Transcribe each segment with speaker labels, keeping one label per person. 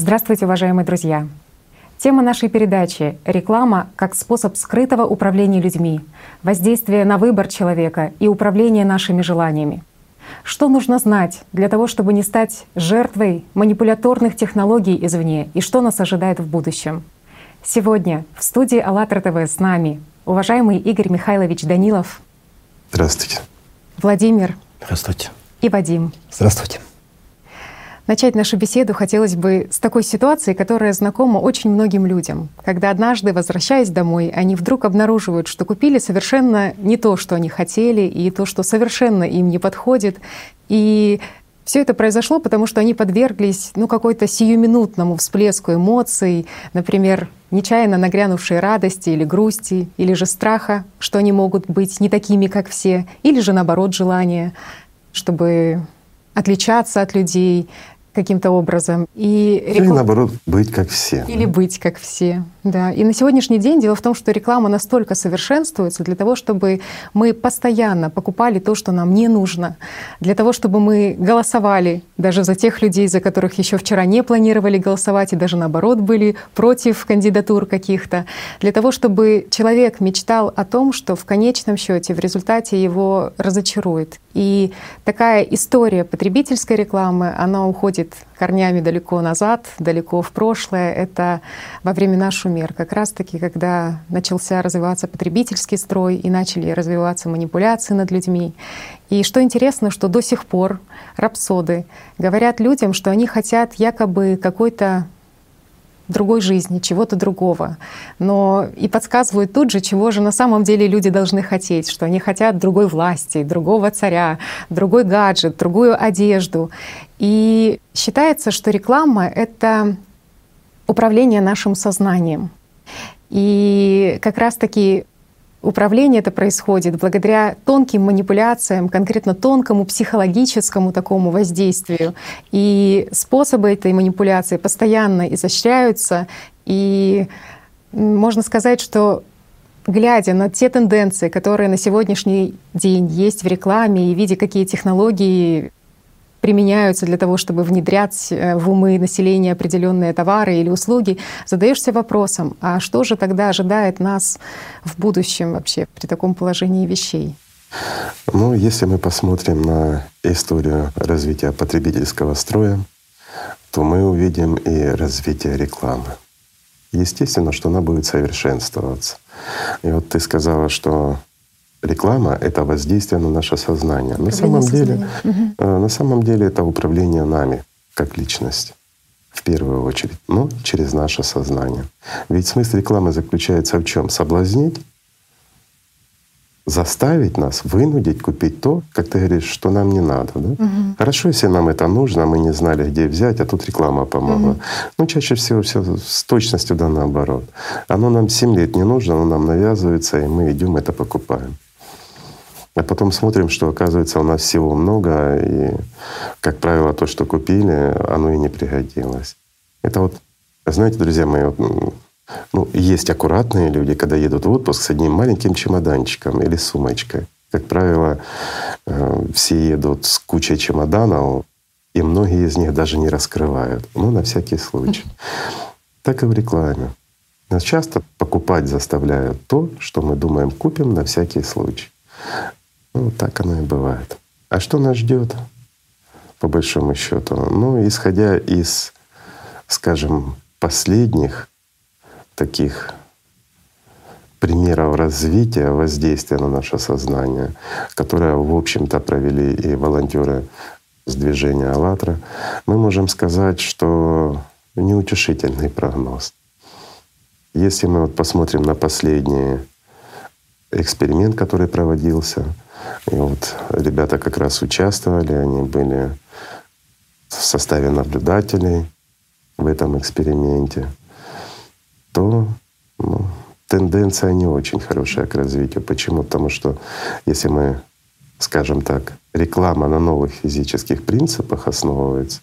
Speaker 1: Здравствуйте, уважаемые друзья! Тема нашей передачи — реклама как способ скрытого управления людьми, воздействие на выбор человека и управление нашими желаниями. Что нужно знать для того, чтобы не стать жертвой манипуляторных технологий извне и что нас ожидает в будущем? Сегодня в студии АЛЛАТРА ТВ с нами уважаемый Игорь Михайлович Данилов.
Speaker 2: Здравствуйте.
Speaker 1: Владимир.
Speaker 3: Здравствуйте.
Speaker 1: И Вадим.
Speaker 3: Здравствуйте.
Speaker 1: Начать нашу беседу хотелось бы с такой ситуации, которая знакома очень многим людям. Когда однажды, возвращаясь домой, они вдруг обнаруживают, что купили совершенно не то, что они хотели, и то, что совершенно им не подходит. И все это произошло, потому что они подверглись ну, какой-то сиюминутному всплеску эмоций, например, нечаянно нагрянувшей радости или грусти, или же страха, что они могут быть не такими, как все, или же наоборот желания, чтобы отличаться от людей, каким-то образом.
Speaker 2: И. Или наоборот, быть как все.
Speaker 1: Или да? быть как все, да. И на сегодняшний день дело в том, что реклама настолько совершенствуется для того, чтобы мы постоянно покупали то, что нам не нужно, для того, чтобы мы голосовали даже за тех людей, за которых еще вчера не планировали голосовать, и даже наоборот были против кандидатур каких-то, для того, чтобы человек мечтал о том, что в конечном счете в результате его разочарует. И такая история потребительской рекламы, она уходит корнями далеко назад, далеко в прошлое. Это во времена Шумер, как раз-таки, когда начался развиваться потребительский строй и начали развиваться манипуляции над людьми. И что интересно, что до сих пор рапсоды говорят людям, что они хотят якобы какой-то другой жизни, чего-то другого. Но и подсказывают тут же, чего же на самом деле люди должны хотеть, что они хотят другой власти, другого царя, другой гаджет, другую одежду. И считается, что реклама — это управление нашим сознанием. И как раз-таки Управление это происходит благодаря тонким манипуляциям, конкретно тонкому психологическому такому воздействию. И способы этой манипуляции постоянно изощряются. И можно сказать, что глядя на те тенденции, которые на сегодняшний день есть в рекламе и видя, какие технологии применяются для того, чтобы внедрять э, в умы населения определенные товары или услуги, задаешься вопросом, а что же тогда ожидает нас в будущем вообще при таком положении вещей?
Speaker 2: Ну, если мы посмотрим на историю развития потребительского строя, то мы увидим и развитие рекламы. Естественно, что она будет совершенствоваться. И вот ты сказала, что реклама — это воздействие на наше сознание. На самом, деле, угу. на самом деле это управление нами как личность в первую очередь, но через наше сознание. Ведь смысл рекламы заключается в чем? Соблазнить, заставить нас, вынудить купить то, как ты говоришь, что нам не надо. Да? Угу. Хорошо, если нам это нужно, мы не знали, где взять, а тут реклама помогла. Угу. Но чаще всего все с точностью да наоборот. Оно нам 7 лет не нужно, оно нам навязывается, и мы идем это покупаем. А потом смотрим, что оказывается у нас всего много, и, как правило, то, что купили, оно и не пригодилось. Это вот, знаете, друзья мои, вот, ну, есть аккуратные люди, когда едут в отпуск с одним маленьким чемоданчиком или сумочкой. Как правило, э, все едут с кучей чемоданов, и многие из них даже не раскрывают. Ну, на всякий случай. Так и в рекламе. Нас часто покупать заставляют то, что мы думаем купим на всякий случай. Ну, так оно и бывает. А что нас ждет, по большому счету? Ну, исходя из, скажем, последних таких примеров развития воздействия на наше сознание, которое, в общем-то, провели и волонтеры с движения «АЛЛАТРА», мы можем сказать, что неутешительный прогноз. Если мы вот посмотрим на последний эксперимент, который проводился — и вот ребята как раз участвовали, они были в составе наблюдателей в этом эксперименте, то ну, тенденция не очень хорошая к развитию. Почему? Потому что если мы, скажем так, реклама на новых физических принципах основывается,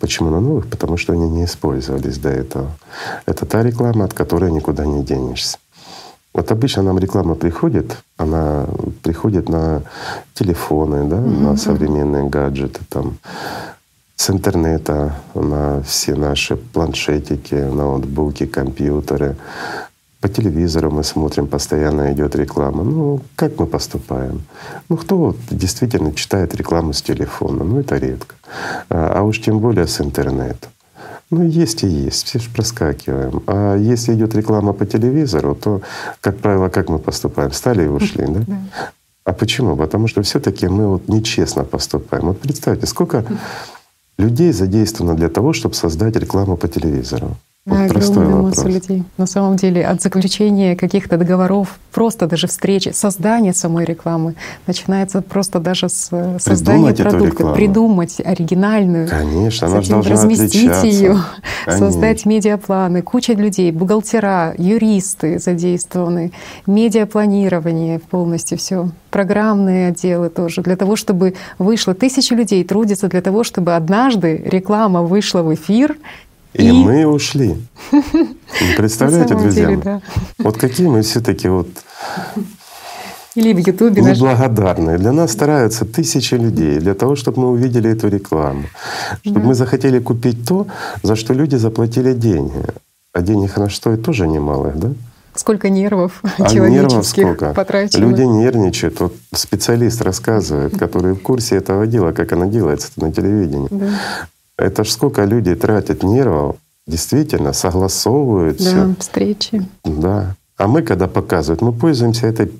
Speaker 2: Почему на новых? Потому что они не использовались до этого. Это та реклама, от которой никуда не денешься. Вот обычно нам реклама приходит, она приходит на телефоны, да, mm-hmm. на современные гаджеты, там, с интернета на все наши планшетики, ноутбуки, компьютеры. По телевизору мы смотрим, постоянно идет реклама. Ну, как мы поступаем? Ну, кто вот действительно читает рекламу с телефона? Ну, это редко. А, а уж тем более с интернета. Ну, есть и есть, все же проскакиваем. А если идет реклама по телевизору, то, как правило, как мы поступаем? Встали и ушли, да? А почему? Потому что все-таки мы вот нечестно поступаем. Вот представьте, сколько людей задействовано для того, чтобы создать рекламу по телевизору.
Speaker 1: Вот огромная масса людей. На самом деле от заключения каких-то договоров, просто даже встречи, создания самой рекламы начинается просто даже с э, создания продукта, придумать оригинальную,
Speaker 2: Конечно, она
Speaker 1: затем разместить ее, создать медиапланы, куча людей, бухгалтера, юристы задействованы, медиапланирование полностью все, программные отделы тоже, для того, чтобы вышло тысячи людей трудятся для того, чтобы однажды реклама вышла в эфир
Speaker 2: и, и мы ушли. Представляете, друзья? Деле, да. Вот какие мы все-таки вот
Speaker 1: или в Ютубе.
Speaker 2: Неблагодарные. Для нас стараются тысячи людей для того, чтобы мы увидели эту рекламу, чтобы да. мы захотели купить то, за что люди заплатили деньги. А денег на что и тоже немалых, да?
Speaker 1: Сколько нервов
Speaker 2: а
Speaker 1: человеческих
Speaker 2: сколько?
Speaker 1: потрачено.
Speaker 2: Люди нервничают. Вот специалист рассказывает, который в курсе этого дела, как оно делается на телевидении. Да. Это ж сколько людей тратят нервов, действительно согласовывают
Speaker 1: да, все. встречи.
Speaker 2: Да. А мы, когда показывают, мы пользуемся этой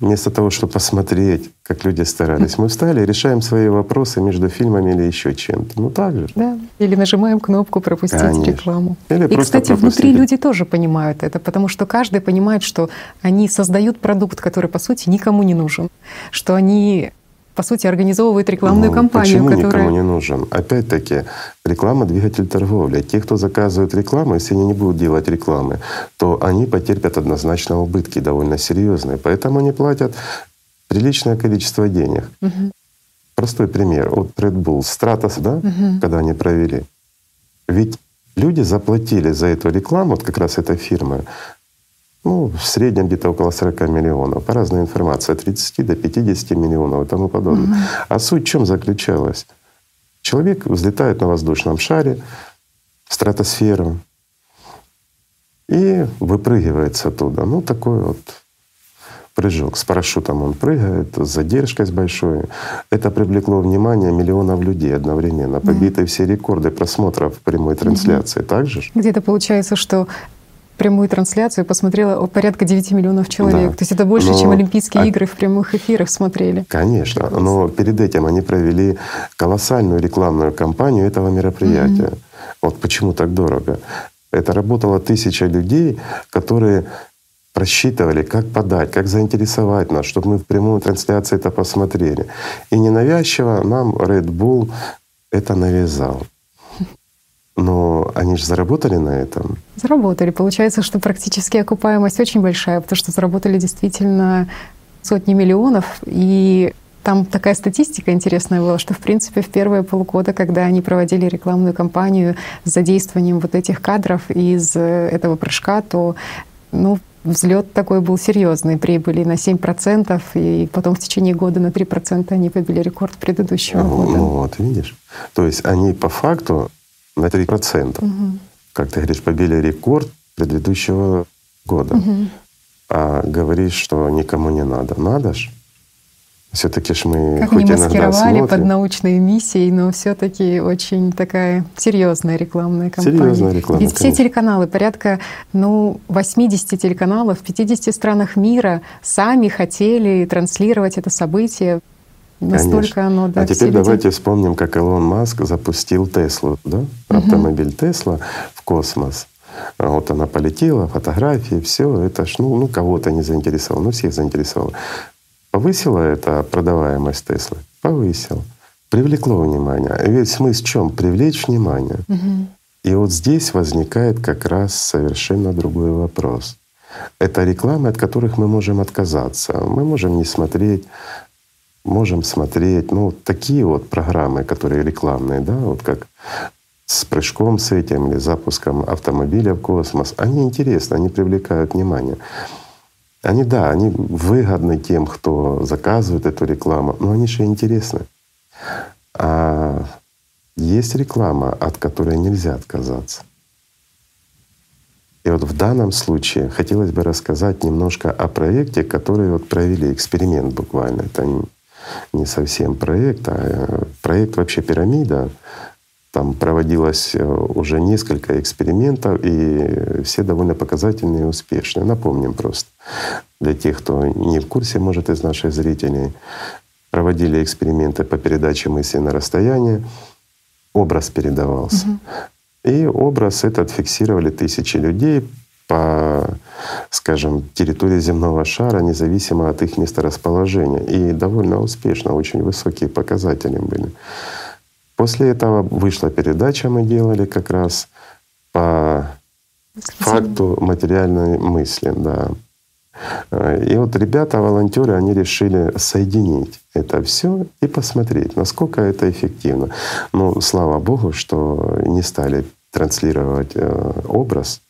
Speaker 2: Вместо того, чтобы посмотреть, как люди старались, мы встали и решаем свои вопросы между фильмами или еще чем-то. Ну так же.
Speaker 1: Да. Или нажимаем кнопку пропустить
Speaker 2: Конечно.
Speaker 1: рекламу.
Speaker 2: Или
Speaker 1: и, кстати,
Speaker 2: пропустить.
Speaker 1: внутри люди тоже понимают это, потому что каждый понимает, что они создают продукт, который по сути никому не нужен, что они по сути, организовывает рекламную ну, кампанию,
Speaker 2: почему
Speaker 1: которая...
Speaker 2: никому не нужен? Опять-таки, реклама — двигатель торговли. Те, кто заказывает рекламу, если они не будут делать рекламы, то они потерпят однозначно убытки довольно серьезные. Поэтому они платят приличное количество денег. Угу. Простой пример. Вот Red Bull, Stratos, да, угу. когда они провели. Ведь люди заплатили за эту рекламу, вот как раз этой фирмы, ну, в среднем где-то около 40 миллионов. По разной информации, от 30 до 50 миллионов и тому подобное. Угу. А суть в чем заключалась? Человек взлетает на воздушном шаре в стратосферу и выпрыгивает оттуда. Ну, такой вот прыжок. С парашютом он прыгает, с задержкой с большой. Это привлекло внимание миллионов людей одновременно. Побиты mm. все рекорды просмотров прямой трансляции. Mm-hmm. Так же?
Speaker 1: Где-то получается, что прямую трансляцию посмотрело порядка 9 миллионов человек. Да. То есть это больше, но, чем Олимпийские а... игры в прямых эфирах смотрели.
Speaker 2: Конечно. Но перед этим они провели колоссальную рекламную кампанию этого мероприятия. Mm-hmm. Вот почему так дорого. Это работало тысяча людей, которые просчитывали, как подать, как заинтересовать нас, чтобы мы в прямую трансляцию это посмотрели. И ненавязчиво нам Red Bull это навязал. Но они же заработали на этом.
Speaker 1: Заработали. Получается, что практически окупаемость очень большая, потому что заработали действительно сотни миллионов. И там такая статистика интересная была, что, в принципе, в первые полгода, когда они проводили рекламную кампанию с задействованием вот этих кадров из этого прыжка, то ну, взлет такой был серьезный, прибыли на 7%, и потом в течение года на 3% они побили рекорд предыдущего года.
Speaker 2: Ну вот, видишь. То есть они по факту на 3%. Угу. Как ты говоришь, побили рекорд предыдущего года. Угу. А говоришь, что никому не надо. Надо ж. Все-таки ж мы
Speaker 1: как хоть не маскировали смотрим. под научной миссией, но все-таки очень такая серьезная рекламная кампания.
Speaker 2: Серьезная рекламная
Speaker 1: Ведь все телеканалы, порядка ну, 80 телеканалов в 50 странах мира сами хотели транслировать это событие Настолько Конечно. оно, да,
Speaker 2: А теперь давайте люди... вспомним, как Илон Маск запустил Теслу, да? Автомобиль Тесла в космос. А вот она полетела, фотографии, все это ж, ну, ну кого-то не заинтересовало, ну всех заинтересовало. Повысила это продаваемость Теслы? Повысил. Привлекло внимание. Ведь смысл в чем? Привлечь внимание. Угу. И вот здесь возникает как раз совершенно другой вопрос. Это рекламы, от которых мы можем отказаться. Мы можем не смотреть можем смотреть, ну, такие вот программы, которые рекламные, да, вот как с прыжком с этим или запуском автомобиля в космос, они интересны, они привлекают внимание. Они, да, они выгодны тем, кто заказывает эту рекламу, но они же интересны. А есть реклама, от которой нельзя отказаться. И вот в данном случае хотелось бы рассказать немножко о проекте, который вот провели эксперимент буквально. Это не совсем проект, а э, проект вообще пирамида. Там проводилось э, уже несколько экспериментов, и все довольно показательные и успешные. Напомним просто для тех, кто не в курсе, может, из наших зрителей. Проводили эксперименты по передаче мысли на расстояние. Образ передавался. Угу. И образ этот фиксировали тысячи людей по, скажем, территории земного шара, независимо от их месторасположения. И довольно успешно, очень высокие показатели были. После этого вышла передача, мы делали как раз по факту материальной мысли, да. И вот ребята, волонтеры, они решили соединить это все и посмотреть, насколько это эффективно. Ну, слава Богу, что не стали транслировать э, образ,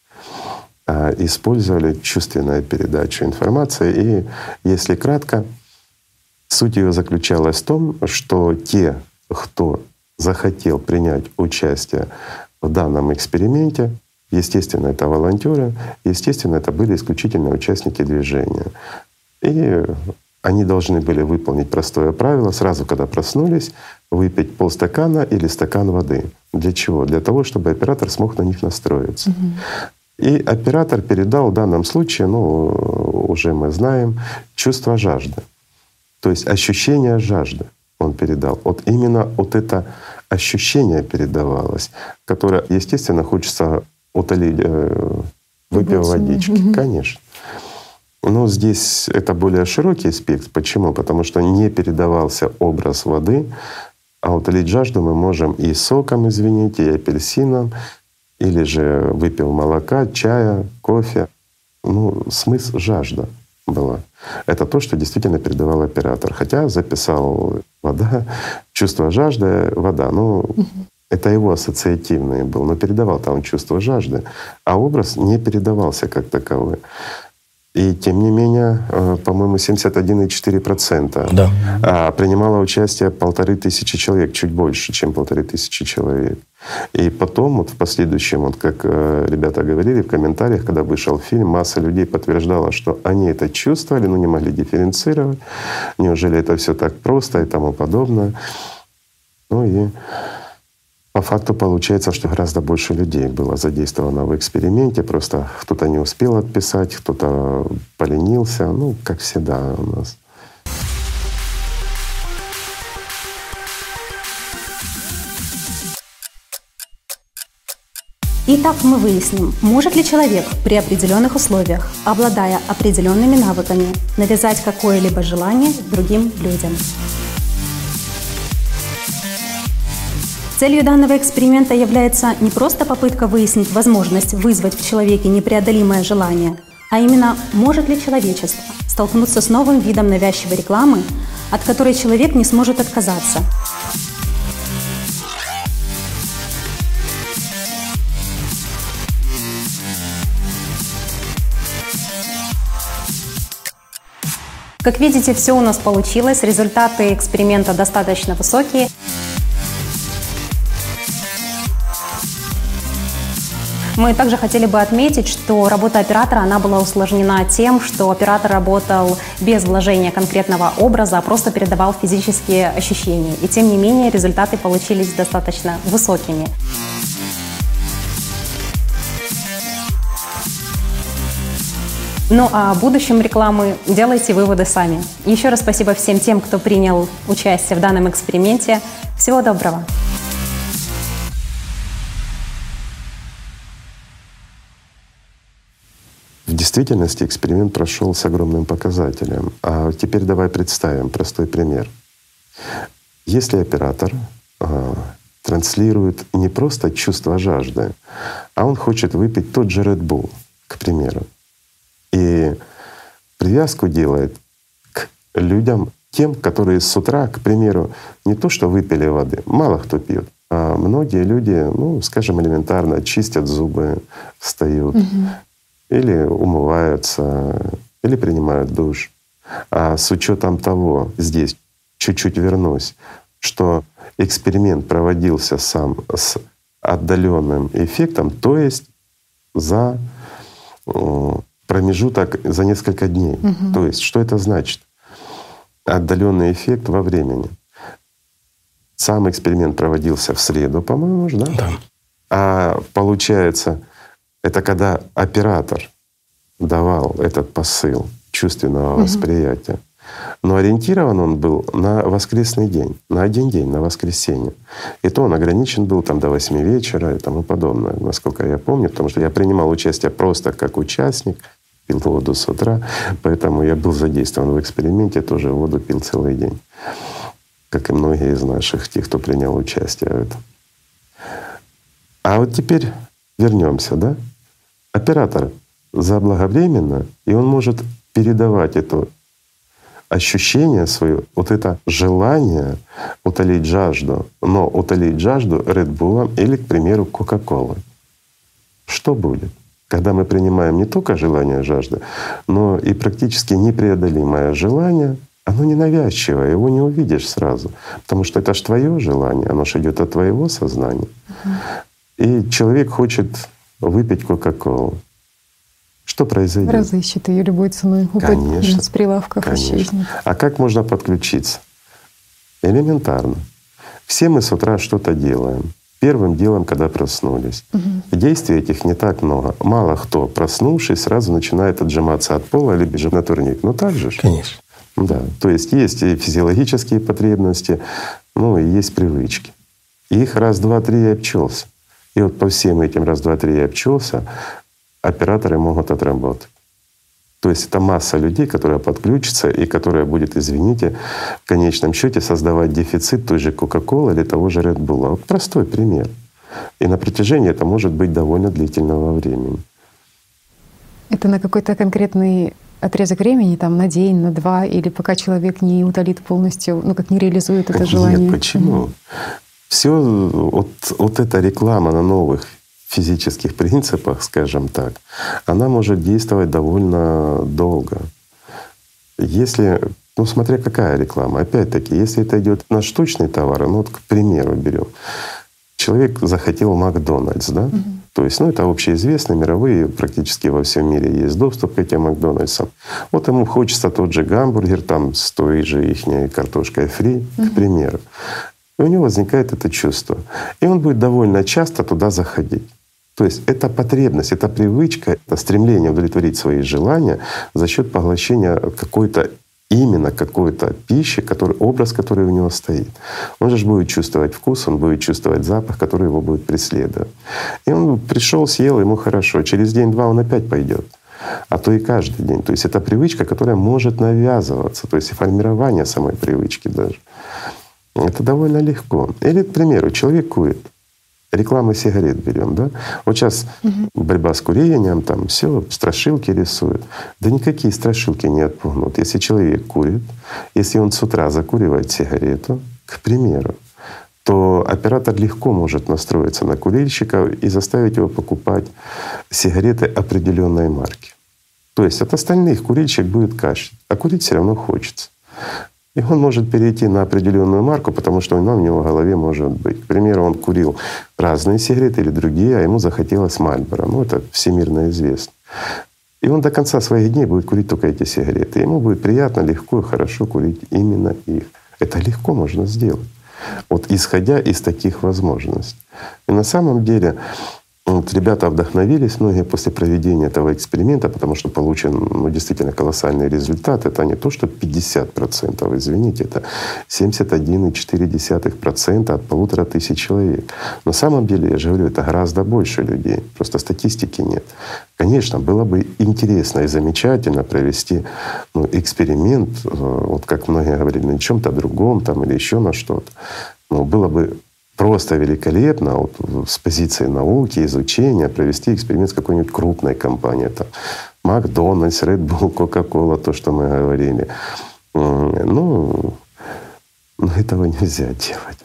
Speaker 2: использовали чувственную передачу информации. И если кратко, суть ее заключалась в том, что те, кто захотел принять участие в данном эксперименте, Естественно, это волонтеры, естественно, это были исключительно участники движения. И они должны были выполнить простое правило сразу, когда проснулись, выпить полстакана или стакан воды. Для чего? Для того, чтобы оператор смог на них настроиться. Угу. И оператор передал в данном случае, ну, уже мы знаем, чувство жажды. То есть ощущение жажды он передал. Вот именно вот это ощущение передавалось, которое, естественно, хочется утолить, э, выпив водички. Конечно. Но здесь это более широкий спектр. Почему? Потому что не передавался образ воды, а утолить жажду мы можем и соком, извините, и апельсином, или же выпил молока, чая, кофе. Ну, смысл жажда была. Это то, что действительно передавал оператор. Хотя записал вода, чувство жажды, вода. Ну, угу. Это его ассоциативный был, но передавал там чувство жажды, а образ не передавался как таковой. И тем не менее, э, по-моему, 71,4% да. А, принимало участие полторы тысячи человек, чуть больше, чем полторы тысячи человек. И потом, вот в последующем, вот как э, ребята говорили в комментариях, когда вышел фильм, масса людей подтверждала, что они это чувствовали, но не могли дифференцировать. Неужели это все так просто и тому подобное. Ну и по факту получается, что гораздо больше людей было задействовано в эксперименте. Просто кто-то не успел отписать, кто-то поленился. Ну, как всегда у нас.
Speaker 3: Итак, мы выясним, может ли человек при определенных условиях, обладая определенными навыками, навязать какое-либо желание другим людям. Целью данного эксперимента является не просто попытка выяснить возможность вызвать в человеке непреодолимое желание, а именно, может ли человечество столкнуться с новым видом навязчивой рекламы, от которой человек не сможет отказаться. Как видите, все у нас получилось, результаты эксперимента достаточно высокие. Мы также хотели бы отметить, что работа оператора она была усложнена тем, что оператор работал без вложения конкретного образа, а просто передавал физические ощущения. И тем не менее результаты получились достаточно высокими. Ну а о будущем рекламы делайте выводы сами. Еще раз спасибо всем тем, кто принял участие в данном эксперименте. Всего доброго!
Speaker 2: Действительности эксперимент прошел с огромным показателем. А теперь давай представим простой пример. Если оператор а, транслирует не просто чувство жажды, а он хочет выпить тот же Red Bull, к примеру, и привязку делает к людям, тем, которые с утра, к примеру, не то что выпили воды, мало кто пьет, а многие люди, ну, скажем, элементарно чистят зубы, встают, угу или умываются, или принимают душ. А с учетом того, здесь чуть-чуть вернусь, что эксперимент проводился сам с отдаленным эффектом, то есть за промежуток за несколько дней. Угу. То есть что это значит? Отдаленный эффект во времени. Сам эксперимент проводился в среду, по-моему, да? Да. А получается, это когда оператор давал этот посыл чувственного угу. восприятия. Но ориентирован он был на воскресный день, на один день, на воскресенье. И то он ограничен был там до 8 вечера и тому подобное, насколько я помню, потому что я принимал участие просто как участник, пил воду с утра, поэтому я был задействован в эксперименте, тоже воду пил целый день, как и многие из наших, тех, кто принял участие в этом. А вот теперь вернемся, да? Оператор заблаговременно, и он может передавать это ощущение свое, вот это желание утолить жажду, но утолить жажду Bull или, к примеру, Кока-Колы. Что будет? Когда мы принимаем не только желание жажды, но и практически непреодолимое желание, оно ненавязчивое, его не увидишь сразу, потому что это же твое желание, оно же идет от твоего сознания. И человек хочет выпить Кока-Колу. Что произойдет?
Speaker 1: Разыщет ее любой ценой, упадет с прилавков, конечно. исчезнет.
Speaker 2: А как можно подключиться? Элементарно. Все мы с утра что-то делаем. Первым делом, когда проснулись. Угу. Действий этих не так много. Мало кто, проснувшись, сразу начинает отжиматься от пола или бежит на турник. Ну так же?
Speaker 4: Конечно.
Speaker 2: Да. То есть есть и физиологические потребности, ну и есть привычки. их раз, два, три и обчелся. И вот по всем этим раз, два, три и обчелся, операторы могут отработать. То есть это масса людей, которая подключится и которая будет, извините, в конечном счете создавать дефицит той же Coca-Cola или того же Red Bull. Вот простой пример. И на протяжении это может быть довольно длительного времени.
Speaker 1: Это на какой-то конкретный отрезок времени, там на день, на два, или пока человек не утолит полностью, ну как не реализует это желание?
Speaker 2: Нет, почему? Mm. Все вот, вот эта реклама на новых физических принципах, скажем так, она может действовать довольно долго. Если, ну смотря какая реклама, опять-таки, если это идет на штучный товар, ну вот к примеру берем, человек захотел Макдональдс, да, угу. То есть, ну, это общеизвестно, мировые, практически во всем мире есть доступ к этим Макдональдсам. Вот ему хочется тот же гамбургер там с той же их картошкой фри, mm к примеру. И у него возникает это чувство. И он будет довольно часто туда заходить. То есть это потребность, это привычка, это стремление удовлетворить свои желания за счет поглощения какой-то именно какой-то пищи, который, образ, который у него стоит. Он же будет чувствовать вкус, он будет чувствовать запах, который его будет преследовать. И он пришел, съел, ему хорошо. Через день-два он опять пойдет а то и каждый день. То есть это привычка, которая может навязываться, то есть формирование самой привычки даже. Это довольно легко. Или, к примеру, человек курит. Рекламы сигарет берем, да? Вот сейчас угу. борьба с курением, там все, страшилки рисуют. Да никакие страшилки не отпугнут. Если человек курит, если он с утра закуривает сигарету, к примеру, то оператор легко может настроиться на курильщика и заставить его покупать сигареты определенной марки. То есть от остальных курильщик будет кашлять, а курить все равно хочется. И он может перейти на определенную марку, потому что она у него в голове может быть. К примеру, он курил разные сигареты или другие, а ему захотелось Мальборо. Ну, это всемирно известно. И он до конца своих дней будет курить только эти сигареты. Ему будет приятно, легко и хорошо курить именно их. Это легко можно сделать. Вот исходя из таких возможностей. И на самом деле вот ребята вдохновились многие после проведения этого эксперимента, потому что получен ну, действительно колоссальный результат. Это не то, что 50%, извините, это 71,4% от полутора тысяч человек. На самом деле, я же говорю, это гораздо больше людей. Просто статистики нет. Конечно, было бы интересно и замечательно провести ну, эксперимент, э, вот как многие говорили, на чем-то другом там, или еще на что-то. Но было бы просто великолепно вот, с позиции науки, изучения провести эксперимент с какой-нибудь крупной компанией. Там, Макдональдс, Red Bull, Coca-Cola, то, что мы говорили. Ну, но этого нельзя делать.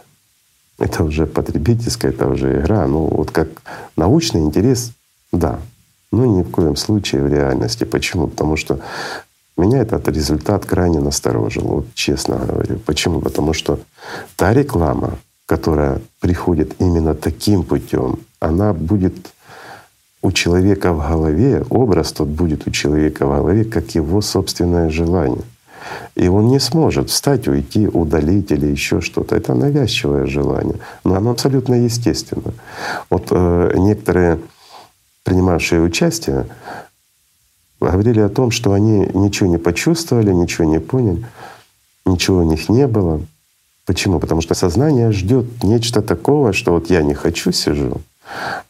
Speaker 2: Это уже потребительская, это уже игра. Ну, вот как научный интерес, да. Но ни в коем случае в реальности. Почему? Потому что меня этот результат крайне насторожил, вот честно говорю. Почему? Потому что та реклама, которая приходит именно таким путем, она будет у человека в голове, образ тот будет у человека в голове, как его собственное желание. И он не сможет встать, уйти, удалить или еще что-то. Это навязчивое желание, но оно абсолютно естественно. Вот э, некоторые принимавшие участие говорили о том, что они ничего не почувствовали, ничего не поняли, ничего у них не было. Почему? Потому что сознание ждет нечто такого, что вот я не хочу сижу,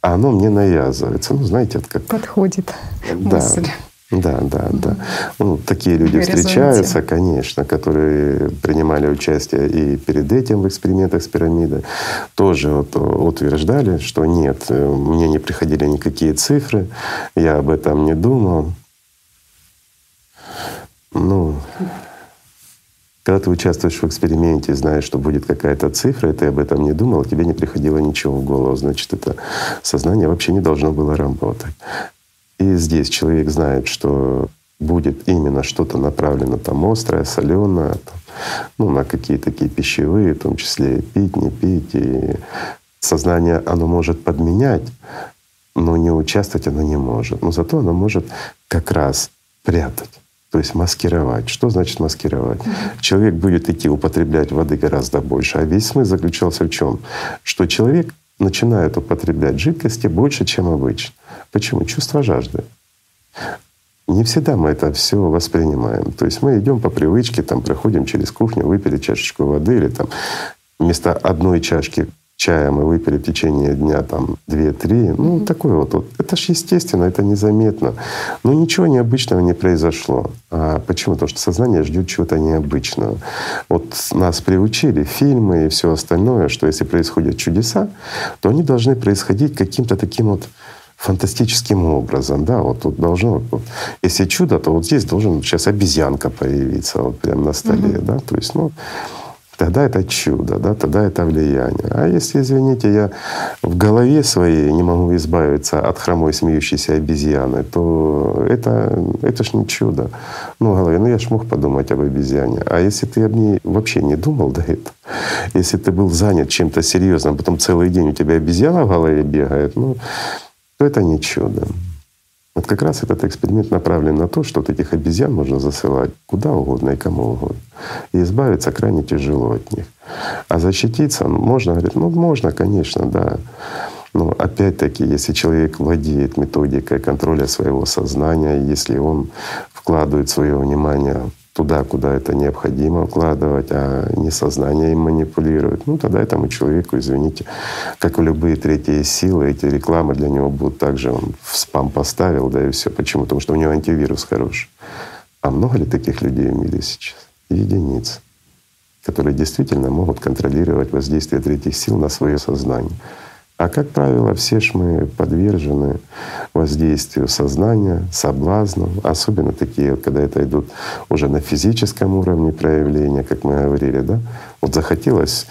Speaker 2: а оно мне навязывается. Ну, знаете, это как...
Speaker 1: Подходит
Speaker 2: да.
Speaker 1: мысль.
Speaker 2: Да, да, да. Ну, такие люди встречаются, конечно, которые принимали участие и перед этим в экспериментах с пирамидой. Тоже вот утверждали, что нет, мне не приходили никакие цифры, я об этом не думал. Ну, когда ты участвуешь в эксперименте, знаешь, что будет какая-то цифра, и ты об этом не думал, тебе не приходило ничего в голову, значит, это сознание вообще не должно было работать. И здесь человек знает, что будет именно что-то направлено там острое, соленое, ну, на какие-то такие пищевые, в том числе пить, не пить. И сознание оно может подменять, но не участвовать оно не может. Но зато оно может как раз прятать. То есть маскировать. Что значит маскировать? Человек будет идти употреблять воды гораздо больше. А весь смысл заключался в чем? Что человек начинает употреблять жидкости больше, чем обычно. Почему? Чувство жажды. Не всегда мы это все воспринимаем. То есть мы идем по привычке, там проходим через кухню, выпили чашечку воды или там вместо одной чашки чая мы выпили в течение дня там 2-3. Ну, mm-hmm. такое вот, вот. Это же естественно, это незаметно. Но ничего необычного не произошло. А почему? Потому что сознание ждет чего-то необычного. Вот нас приучили фильмы и все остальное, что если происходят чудеса, то они должны происходить каким-то таким вот фантастическим образом, да, вот тут должно, вот, если чудо, то вот здесь должен сейчас обезьянка появиться вот прямо на столе, mm-hmm. да, то есть, ну, тогда это чудо, да, тогда это влияние. А если, извините, я в голове своей не могу избавиться от хромой смеющейся обезьяны, то это, это ж не чудо. Ну, в голове, ну я ж мог подумать об обезьяне. А если ты об ней вообще не думал до этого, если ты был занят чем-то серьезным, потом целый день у тебя обезьяна в голове бегает, ну, то это не чудо. Вот как раз этот эксперимент направлен на то, что вот этих обезьян можно засылать куда угодно и кому угодно. И избавиться крайне тяжело от них. А защититься можно, говорит, ну можно, конечно, да. Но опять-таки, если человек владеет методикой контроля своего сознания, если он вкладывает свое внимание туда, куда это необходимо вкладывать, а не сознание им манипулирует, ну тогда этому человеку, извините, как в любые третьи силы, эти рекламы для него будут также он в спам поставил, да и все. Почему? Потому что у него антивирус хороший. А много ли таких людей в мире сейчас? Единицы, которые действительно могут контролировать воздействие третьих сил на свое сознание. А как правило, все ж мы подвержены воздействию сознания, соблазну, особенно такие, когда это идут уже на физическом уровне проявления, как мы говорили, да? Вот захотелось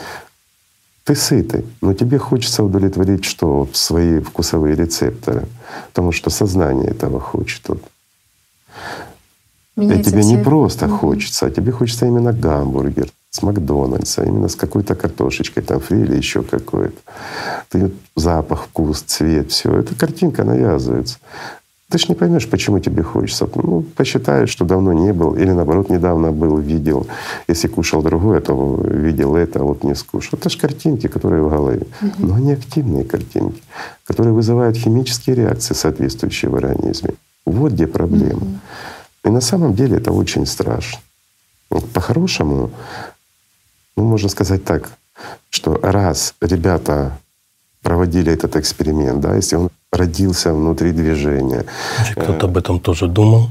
Speaker 2: ты сытый, но тебе хочется удовлетворить что? Свои вкусовые рецепторы. Потому что сознание этого хочет. Вот. И тебе не просто хочется, а тебе хочется именно гамбургер, с Макдональдса, именно с какой-то картошечкой, там фри или еще какой-то. Ты запах, вкус, цвет, все. Эта картинка навязывается. Ты ж не поймешь, почему тебе хочется. Ну, посчитаешь, что давно не был, или наоборот, недавно был, видел. Если кушал другое, то видел это, а вот не скушал. Это же картинки, которые в голове. Но они активные картинки, которые вызывают химические реакции, соответствующие в организме. Вот где проблема. И на самом деле это очень страшно. По-хорошему ну, можно сказать так, что раз ребята проводили этот эксперимент, да, если он родился внутри движения.
Speaker 4: Значит, кто-то об этом тоже думал,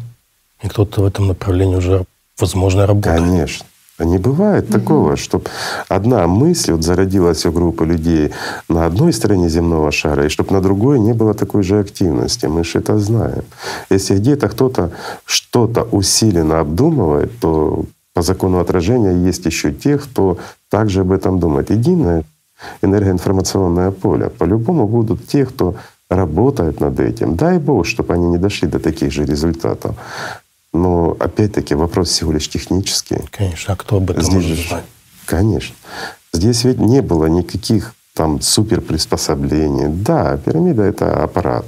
Speaker 4: и кто-то в этом направлении уже, возможно, работает.
Speaker 2: Конечно. Не бывает угу. такого, чтобы одна мысль вот зародилась у группы людей на одной стороне земного шара, и чтобы на другой не было такой же активности. Мы же это знаем. Если где-то кто-то что-то усиленно обдумывает, то по закону отражения есть еще тех, кто также об этом думает. Единое энергоинформационное поле. По-любому будут те, кто работает над этим. Дай Бог, чтобы они не дошли до таких же результатов. Но опять-таки вопрос всего лишь технический.
Speaker 4: Конечно, а кто об этом
Speaker 2: Здесь
Speaker 4: может знать?
Speaker 2: Конечно. Здесь ведь не было никаких там супер приспособлений. Да, пирамида — это аппарат,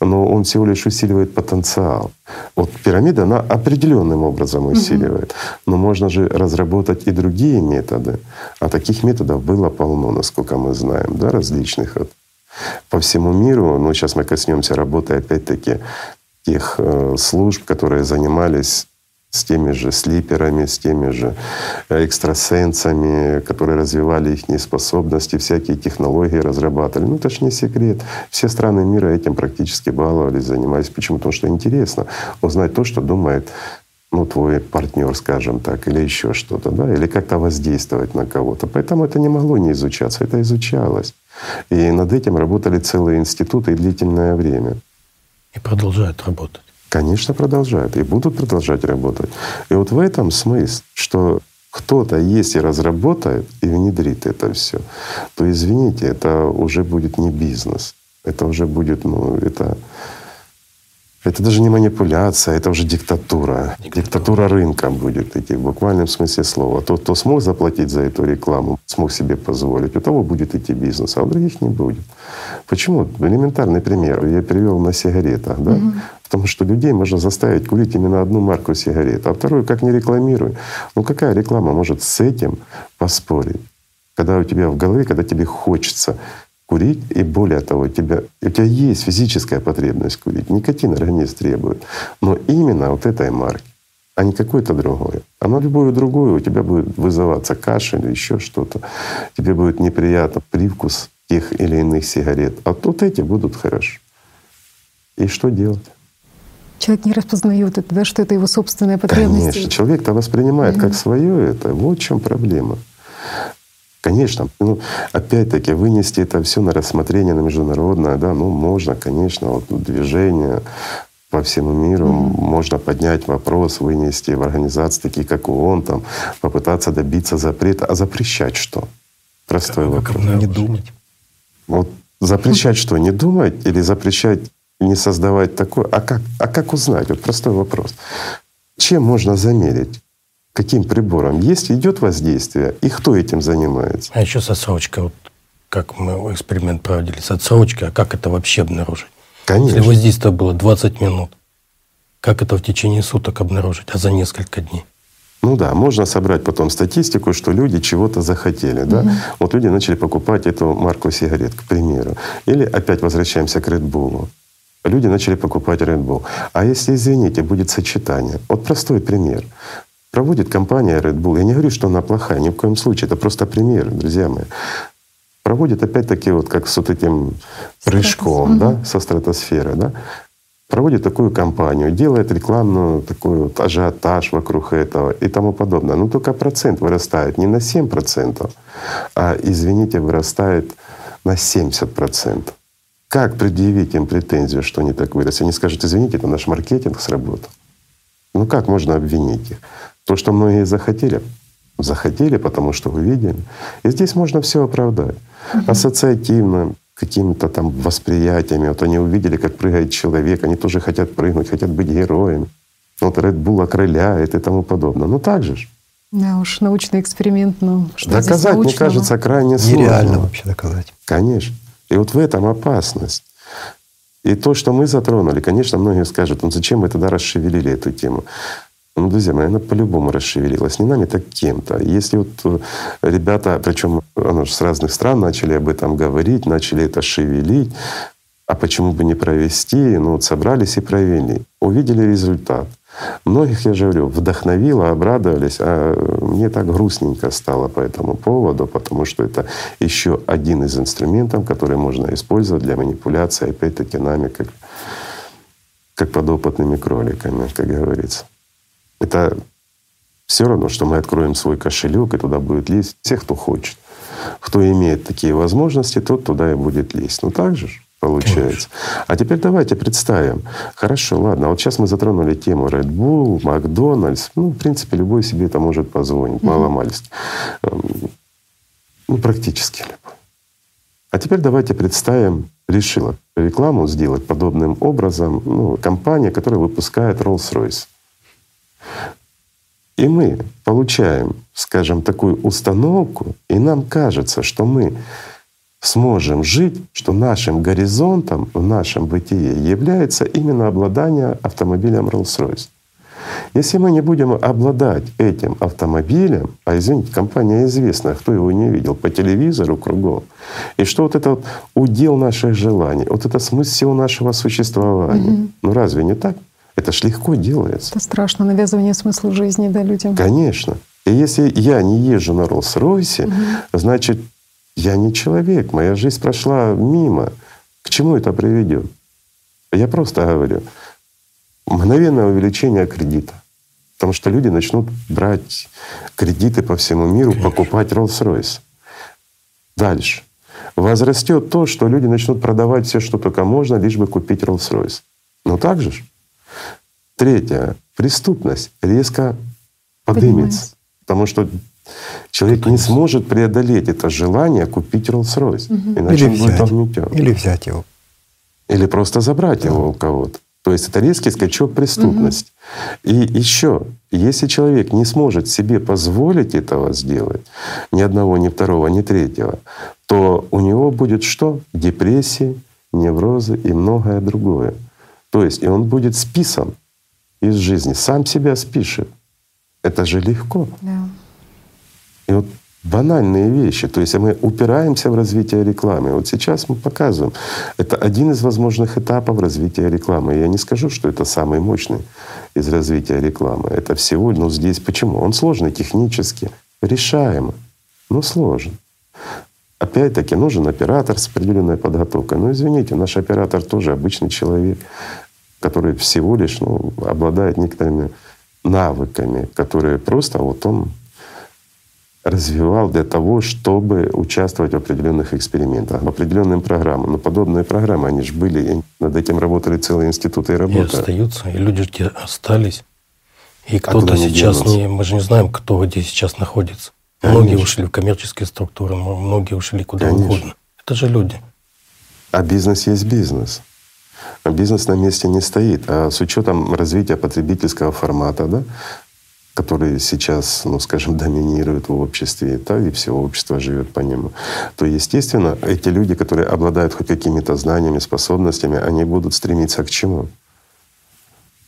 Speaker 2: но он всего лишь усиливает потенциал. Вот пирамида, она определенным образом усиливает. Но можно же разработать и другие методы. А таких методов было полно, насколько мы знаем, да, различных. Вот. По всему миру, ну сейчас мы коснемся работы опять-таки тех э, служб, которые занимались с теми же слиперами, с теми же экстрасенсами, которые развивали их способности, всякие технологии разрабатывали. Ну, это ж не секрет. Все страны мира этим практически баловались, занимались. Почему? Потому что интересно узнать то, что думает ну, твой партнер, скажем так, или еще что-то, да, или как-то воздействовать на кого-то. Поэтому это не могло не изучаться, это изучалось. И над этим работали целые институты и длительное время.
Speaker 4: И продолжают работать.
Speaker 2: Конечно, продолжают и будут продолжать работать. И вот в этом смысл, что кто-то, если разработает и внедрит это все, то извините, это уже будет не бизнес. Это уже будет, ну, это это даже не манипуляция, это уже диктатура. Диктатура, диктатура рынка будет идти в буквальном смысле слова. Тот, кто смог заплатить за эту рекламу, смог себе позволить, у того будет идти бизнес, а у других не будет. Почему? Элементарный пример. Я привел на сигаретах. Да? Угу. Потому что людей можно заставить курить именно одну марку сигарет, а вторую как не рекламируй. Ну какая реклама может с этим поспорить? Когда у тебя в голове, когда тебе хочется курить, и более того, у тебя, у тебя есть физическая потребность курить, никотин организм требует, но именно вот этой марки, а не какой-то другой. Оно любое другое у тебя будет вызываться кашель или еще что-то. Тебе будет неприятно привкус тех или иных сигарет. А тут эти будут хорошо. И что делать?
Speaker 1: Человек не распознает это, да, что это его собственная потребность.
Speaker 2: Конечно, человек-то воспринимает mm-hmm. как свое это. Вот в чем проблема. Конечно, ну, опять-таки вынести это все на рассмотрение на международное, да, ну можно, конечно, вот движение по всему миру mm-hmm. можно поднять вопрос, вынести в организации, такие как ООН, там, попытаться добиться запрета. А запрещать что? Простой как, вопрос.
Speaker 4: Как не думать.
Speaker 2: Вот запрещать что? Не думать или запрещать не создавать такое? А как, а как узнать? Вот простой вопрос. Чем можно замерить? Каким прибором есть, идет воздействие, и кто этим занимается.
Speaker 4: А еще с отсрочкой, вот как мы эксперимент проводили с отсрочкой, а как это вообще обнаружить?
Speaker 2: Конечно.
Speaker 4: Если воздействие было 20 минут, как это в течение суток обнаружить, а за несколько дней?
Speaker 2: Ну да, можно собрать потом статистику, что люди чего-то захотели. Да? Угу. Вот люди начали покупать эту марку сигарет, к примеру. Или опять возвращаемся к Red Bull. Люди начали покупать Red Bull. А если, извините, будет сочетание? Вот простой пример проводит компания Red Bull. Я не говорю, что она плохая, ни в коем случае. Это просто пример, друзья мои. Проводит опять-таки вот как с вот этим прыжком да, со стратосферы. Да, проводит такую кампанию, делает рекламную такой вот ажиотаж вокруг этого и тому подобное. Но только процент вырастает не на 7%, а, извините, вырастает на 70%. Как предъявить им претензию, что они так выросли? Они скажут, извините, это наш маркетинг сработал. Ну как можно обвинить их? То, что многие захотели, захотели, потому что увидели. И здесь можно все оправдать. Угу. Ассоциативно, какими-то там восприятиями. Вот они увидели, как прыгает человек, они тоже хотят прыгнуть, хотят быть героями. Вот Red Bull окрыляет и тому подобное. Ну так же ж.
Speaker 1: Да уж, научный эксперимент, но что
Speaker 2: Доказать, мне кажется, крайне
Speaker 4: сложно. Нереально вообще доказать.
Speaker 2: Конечно. И вот в этом опасность. И то, что мы затронули, конечно, многие скажут, ну зачем мы тогда расшевелили эту тему? Ну, друзья мои, она по-любому расшевелилась. Не нами, так кем-то. Если вот э, ребята, причем оно же с разных стран начали об этом говорить, начали это шевелить, а почему бы не провести? Ну вот собрались и провели. Увидели результат. Многих, я же говорю, вдохновило, обрадовались, а мне так грустненько стало по этому поводу, потому что это еще один из инструментов, который можно использовать для манипуляции, опять-таки, нами, как, как подопытными кроликами, как говорится. Это все равно, что мы откроем свой кошелек, и туда будет лезть все, кто хочет. Кто имеет такие возможности, тот туда и будет лезть. Ну так же получается. Конечно. А теперь давайте представим. Хорошо, ладно, вот сейчас мы затронули тему Red Bull, Макдональдс. Ну, в принципе, любой себе это может позвонить, mm-hmm. маломальски. Эм, ну, практически любой. А теперь давайте представим, решила рекламу сделать подобным образом. Ну, компания, которая выпускает Rolls-Royce. И мы получаем, скажем, такую установку, и нам кажется, что мы сможем жить, что нашим горизонтом в нашем бытие является именно обладание автомобилем Rolls-Royce. Если мы не будем обладать этим автомобилем, а извините, компания известная, кто его не видел, по телевизору кругом, и что вот это вот удел наших желаний, вот это смысл нашего существования. Угу. Ну разве не так? Это ж легко делается.
Speaker 1: Это страшно, навязывание смысла жизни да, людям.
Speaker 2: Конечно. И если я не езжу на Роллс-Ройсе, угу. значит, я не человек, моя жизнь прошла мимо. К чему это приведет? Я просто говорю, мгновенное увеличение кредита. Потому что люди начнут брать кредиты по всему миру, Конечно. покупать Rolls-Royce. Дальше. Возрастет то, что люди начнут продавать все, что только можно, лишь бы купить Rolls-Royce. Но так же. Третье. Преступность резко поднимется. Потому что человек не сможет преодолеть это желание купить Rolls-Royce. Угу. Иначе
Speaker 5: Или он будет Или взять его.
Speaker 2: Или просто забрать да. его у кого-то. То есть это резкий скачок преступности. Угу. И еще, если человек не сможет себе позволить этого сделать, ни одного, ни второго, ни третьего, то у него будет что? Депрессии, неврозы и многое другое. То есть и он будет списан из жизни, сам себя спишет. Это же легко. Да. И вот банальные вещи. То есть мы упираемся в развитие рекламы. Вот сейчас мы показываем. Это один из возможных этапов развития рекламы. Я не скажу, что это самый мощный из развития рекламы. Это всего, ну здесь почему? Он сложный технически, решаемо, но сложен. Опять-таки нужен оператор с определенной подготовкой. Но извините, наш оператор тоже обычный человек, который всего лишь ну, обладает некоторыми навыками, которые просто вот он развивал для того, чтобы участвовать в определенных экспериментах, в определенным программам. Но подобные программы, они же были, над этим работали целые институты и работают.
Speaker 4: И остаются, и люди где остались. И кто-то а сейчас не, мы же не знаем, кто где сейчас находится. Конечно. Многие ушли в коммерческие структуры, многие ушли куда Конечно. угодно. Это же люди.
Speaker 2: А бизнес есть бизнес. Бизнес на месте не стоит. А с учетом развития потребительского формата, да, которые сейчас, ну, скажем, доминируют в обществе, да, и все общество живет по нему, то, естественно, эти люди, которые обладают хоть какими-то знаниями, способностями, они будут стремиться к чему?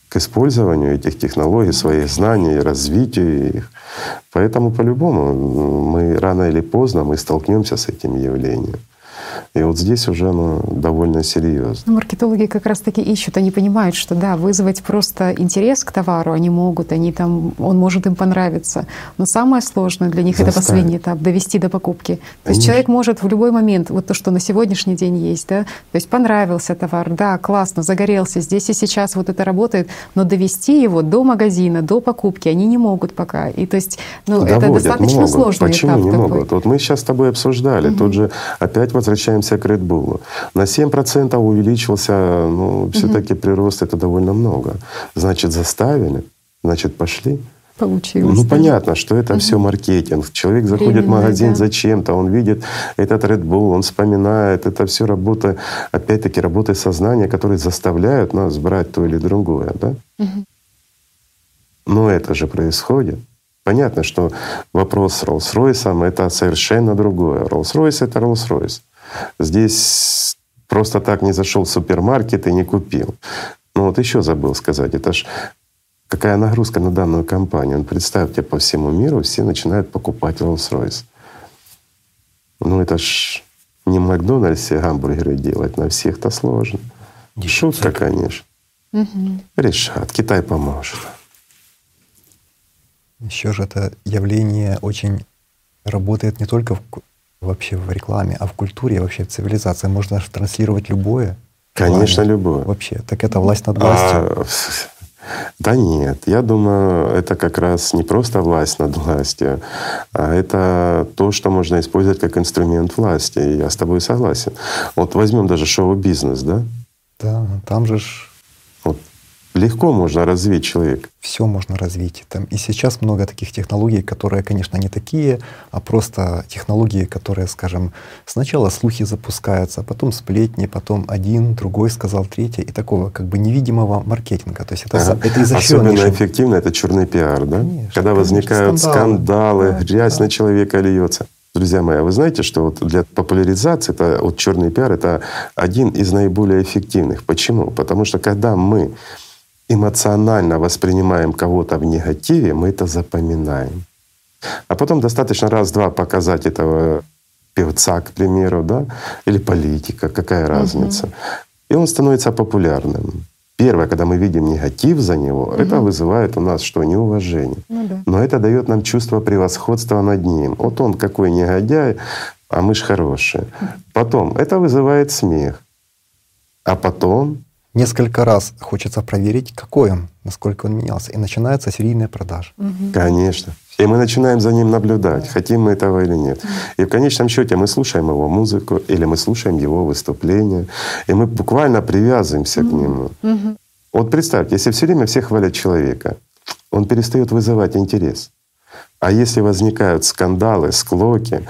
Speaker 2: К использованию этих технологий, своих знаний, развитию их. Поэтому по-любому мы рано или поздно мы столкнемся с этим явлением. И вот здесь уже оно довольно серьезно.
Speaker 1: Ну, маркетологи как раз-таки ищут, они понимают, что да, вызвать просто интерес к товару они могут, они там, он может им понравиться. Но самое сложное для них Заставить. это последний этап — довести до покупки. То Конечно. есть человек может в любой момент, вот то, что на сегодняшний день есть, да, то есть понравился товар, да, классно, загорелся, здесь и сейчас вот это работает, но довести его до магазина, до покупки они не могут пока. И то есть, ну, Доводят, это достаточно
Speaker 2: могут.
Speaker 1: сложный
Speaker 2: Почему
Speaker 1: этап
Speaker 2: не
Speaker 1: такой.
Speaker 2: могут? Вот мы сейчас с тобой обсуждали, угу. тут же опять возвращаемся к Red Bull. На 7% увеличился, ну, все-таки угу. прирост это довольно много. Значит, заставили, значит, пошли.
Speaker 1: Получилось.
Speaker 2: Ну, да. понятно, что это угу. все маркетинг. Человек заходит Временное, в магазин да. зачем-то, он видит этот Red Bull, он вспоминает. Это все работа, опять-таки, работа сознания, которые заставляют нас брать то или другое. Да? Угу. Но это же происходит. Понятно, что вопрос с Rolls-Royce — это совершенно другое. Rolls-Royce — это Rolls-Royce. Здесь просто так не зашел в супермаркет и не купил. Ну вот еще забыл сказать, это ж какая нагрузка на данную компанию. Ну, представьте, по всему миру все начинают покупать Rolls-Royce. Ну это ж не в Макдональдсе гамбургеры делать, на всех-то сложно. Шутка, конечно. Угу. Решат, Китай поможет.
Speaker 5: Еще же это явление очень работает не только в, вообще в рекламе, а в культуре, вообще в цивилизации. Можно транслировать любое.
Speaker 2: Конечно, желание. любое.
Speaker 5: Вообще. Так это власть над властью. А,
Speaker 2: да нет, я думаю, это как раз не просто власть над властью, а это то, что можно использовать как инструмент власти. И я с тобой согласен. Вот возьмем даже шоу-бизнес, да?
Speaker 5: Да, там же
Speaker 2: вот Легко можно развить человека.
Speaker 5: Все можно развить. Там и сейчас много таких технологий, которые, конечно, не такие, а просто технологии, которые, скажем, сначала слухи запускаются, а потом сплетни, потом один, другой сказал, третий, и такого как бы невидимого маркетинга. То есть это, ага. это
Speaker 2: Особенно эффективно это черный пиар, да? Конечно, Когда конечно, возникают скандалы, скандалы да, грязь да. на человека льется. Друзья мои, а вы знаете, что вот для популяризации это вот черный пиар это один из наиболее эффективных. Почему? Потому что когда мы эмоционально воспринимаем кого-то в негативе, мы это запоминаем. А потом достаточно раз-два показать этого певца, к примеру, да, или политика, какая разница. Угу. И он становится популярным. Первое, когда мы видим негатив за него, угу. это вызывает у нас что? Неуважение. Ну, да. Но это дает нам чувство превосходства над ним. Вот он какой негодяй, а мы ж хорошие. Потом это вызывает смех. А потом
Speaker 5: несколько раз хочется проверить, какой он, насколько он менялся. И начинается серийная продажа.
Speaker 2: Угу. Конечно. И мы начинаем за ним наблюдать, хотим мы этого или нет. И в конечном счете мы слушаем его музыку или мы слушаем его выступления, и мы буквально привязываемся к нему. Вот представьте, если все время все хвалят человека, он перестает вызывать интерес. А если возникают скандалы, склоки,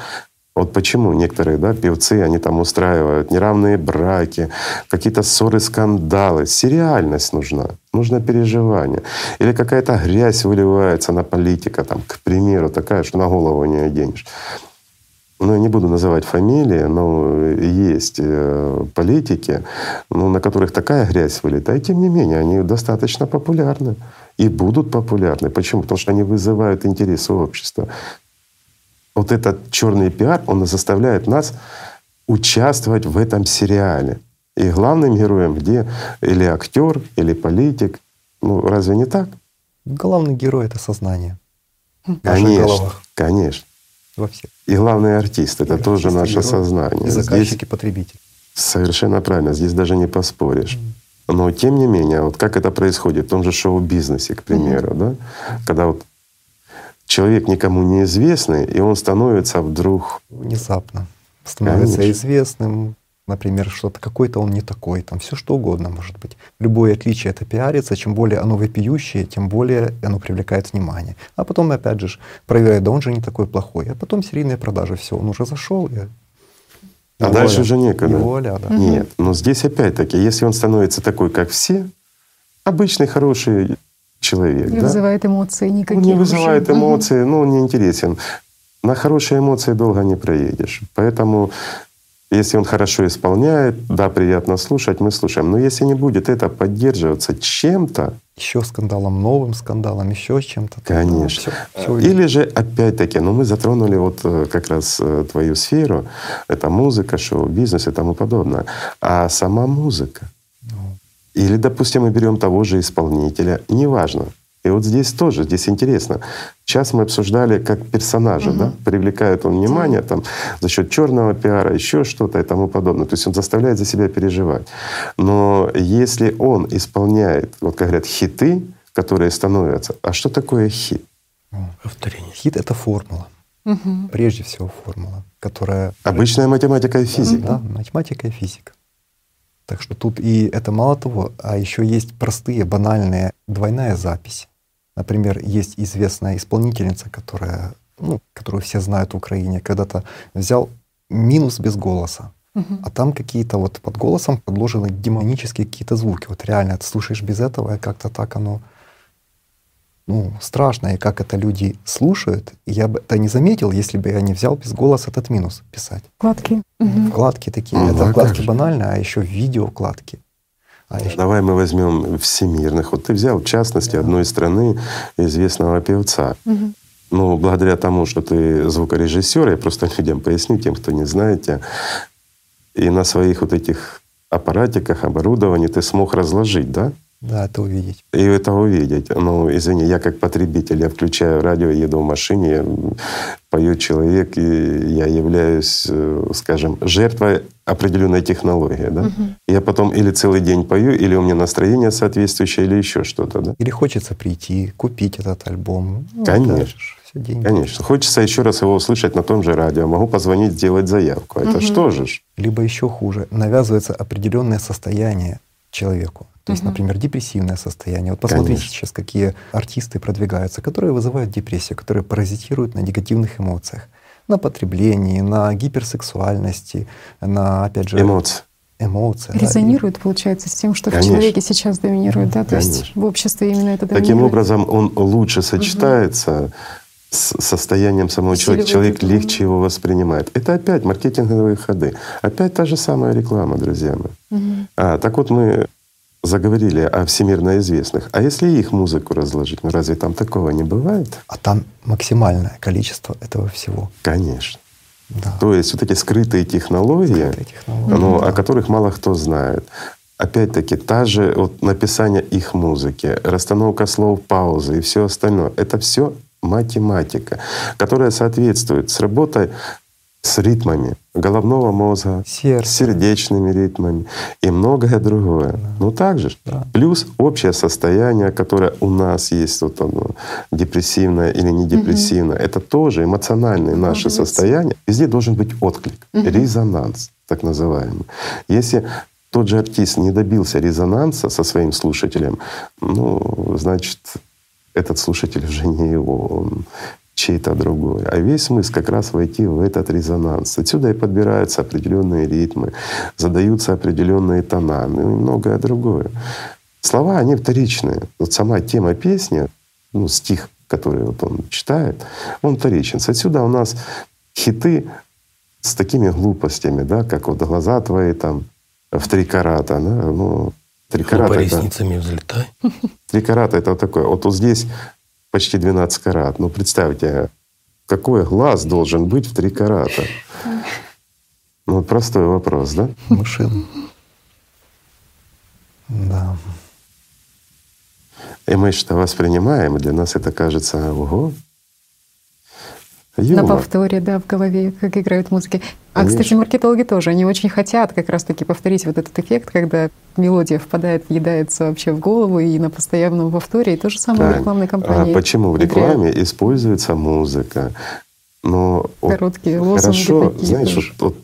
Speaker 2: вот почему некоторые да, певцы, они там устраивают неравные браки, какие-то ссоры, скандалы. Сериальность нужна, нужно переживание. Или какая-то грязь выливается на политика, там, к примеру, такая, что на голову не оденешь. Ну, я не буду называть фамилии, но есть э, политики, ну, на которых такая грязь вылетает. Тем не менее, они достаточно популярны и будут популярны. Почему? Потому что они вызывают интерес общества вот этот черный пиар, он заставляет нас участвовать в этом сериале. И главным героем где или актер, или политик. Ну, разве не так?
Speaker 5: Главный герой — это сознание.
Speaker 2: Конечно, конечно.
Speaker 5: Во всех.
Speaker 2: И главный артист — это и тоже наше герой, сознание.
Speaker 5: И заказчик, и потребитель.
Speaker 2: Совершенно правильно. Здесь даже не поспоришь. Но тем не менее, вот как это происходит в том же шоу-бизнесе, к примеру, mm-hmm. да, когда вот человек никому неизвестный, и он становится вдруг...
Speaker 5: Внезапно. Становится Конечно. известным, например, что-то какой-то он не такой, там все что угодно может быть. Любое отличие это пиарится, чем более оно вопиющее, тем более оно привлекает внимание. А потом опять же проверяет, да он же не такой плохой. А потом серийные продажи, все, он уже зашел. И...
Speaker 2: А воля, дальше уже некогда.
Speaker 5: Воля, да.
Speaker 2: Нет, но здесь опять-таки, если он становится такой, как все, обычный хороший человек.
Speaker 1: Не
Speaker 2: да?
Speaker 1: вызывает эмоции никакие.
Speaker 2: Не вызывает эмоции, ну, он не интересен. На хорошие эмоции долго не проедешь. Поэтому если он хорошо исполняет, да, приятно слушать, мы слушаем. Но если не будет это поддерживаться чем-то,
Speaker 5: еще скандалом, новым скандалом, еще чем-то.
Speaker 2: Конечно. Ну, все, все Или же опять-таки, ну мы затронули вот э, как раз э, твою сферу, это музыка, шоу, бизнес и тому подобное. А сама музыка, или, допустим, мы берем того же исполнителя, неважно. И вот здесь тоже, здесь интересно. Сейчас мы обсуждали как персонажа, угу. да, привлекает он внимание там за счет черного пиара, еще что-то и тому подобное. То есть он заставляет за себя переживать. Но если он исполняет, вот как говорят, хиты, которые становятся, а что такое хит?
Speaker 5: Повторение. Хит — это формула. Угу. Прежде всего формула, которая...
Speaker 2: Обычная математика и физика.
Speaker 5: Да, математика и физика. Так что тут и это мало того, а еще есть простые, банальные двойная запись. Например, есть известная исполнительница, которая, ну, которую все знают в Украине, когда-то взял минус без голоса. Угу. А там какие-то вот под голосом подложены демонические какие-то звуки. Вот реально, ты слушаешь без этого, и как-то так оно ну, страшно, и как это люди слушают. я бы это не заметил, если бы я не взял без голоса этот минус писать.
Speaker 1: Вкладки.
Speaker 5: Угу. Вкладки такие. Угу, это вкладки банальные, а еще видео вкладки.
Speaker 2: А еще... Давай мы возьмем всемирных. Вот ты взял, в частности, да. одной страны известного певца. Угу. Ну, благодаря тому, что ты звукорежиссер, я просто людям поясню, тем, кто не знает тебя, и на своих вот этих аппаратиках, оборудовании ты смог разложить, да?
Speaker 5: Да, это увидеть.
Speaker 2: И это увидеть. Ну, извини, я как потребитель, я включаю радио, еду в машине, поет человек, и я являюсь, э, скажем, жертвой определенной технологии. Да? Угу. Я потом или целый день пою, или у меня настроение соответствующее, или еще что-то. Да?
Speaker 5: Или хочется прийти, купить этот альбом.
Speaker 2: Ну, Конечно. все деньги. Конечно. Хочется еще раз его услышать на том же радио. Могу позвонить, сделать заявку. Это угу. что же?
Speaker 5: Либо еще хуже. Навязывается определенное состояние человеку. То есть, например, депрессивное состояние. Вот посмотрите Конечно. сейчас, какие артисты продвигаются, которые вызывают депрессию, которые паразитируют на негативных эмоциях, на потреблении, на гиперсексуальности, на, опять же,
Speaker 2: эмоции.
Speaker 5: Эмоции.
Speaker 1: Резонирует, да, получается, с тем, что Конечно. в человеке сейчас доминирует, да? То Конечно. есть в обществе именно это доминирует.
Speaker 2: Таким образом, он лучше сочетается угу. с состоянием самого человека. Человек легче его воспринимает. Это опять маркетинговые ходы. Опять та же самая реклама, друзья мои. Угу. А, так вот мы заговорили о всемирно известных. А если их музыку разложить, ну разве там такого не бывает?
Speaker 5: А там максимальное количество этого всего.
Speaker 2: Конечно. Да. То есть вот эти скрытые технологии, скрытые технологии ну, да. о которых мало кто знает. Опять-таки, та же вот написание их музыки, расстановка слов, паузы и все остальное. Это все математика, которая соответствует с работой с ритмами головного мозга, Сердце. с сердечными ритмами и многое другое. Да. Ну так же. Да. Плюс общее состояние, которое у нас есть, вот оно, депрессивное или не депрессивное, угу. это тоже эмоциональные наши Может состояния. Везде должен быть отклик, угу. резонанс так называемый. Если тот же артист не добился резонанса со своим слушателем, ну, значит, этот слушатель уже не его, он чей-то другой. А весь смысл как раз войти в этот резонанс. Отсюда и подбираются определенные ритмы, задаются определенные тона, ну и многое другое. Слова, они вторичные. Вот сама тема песни, ну, стих, который вот он читает, он вторичен. Отсюда у нас хиты с такими глупостями, да, как вот глаза твои там в три карата, да, ну,
Speaker 4: три карата. По ресницами взлетай.
Speaker 2: Три карата — это вот такое. Вот, вот здесь почти 12 карат. Ну, представьте, какой глаз должен быть в 3 карата? Ну, простой вопрос, да?
Speaker 5: Машина. Да.
Speaker 2: И мы что воспринимаем, и для нас это кажется, ого,
Speaker 1: Юмор. На повторе, да, в голове, как играют музыки. А, Конечно. кстати, маркетологи тоже, они очень хотят как раз-таки повторить вот этот эффект, когда мелодия впадает, въедается вообще в голову и на постоянном повторе. И то же самое Правильно. в рекламной кампании.
Speaker 2: А почему в рекламе играет. используется музыка? Но
Speaker 1: Короткие лозунги
Speaker 2: хорошо,
Speaker 1: такие
Speaker 2: знаешь, тоже. вот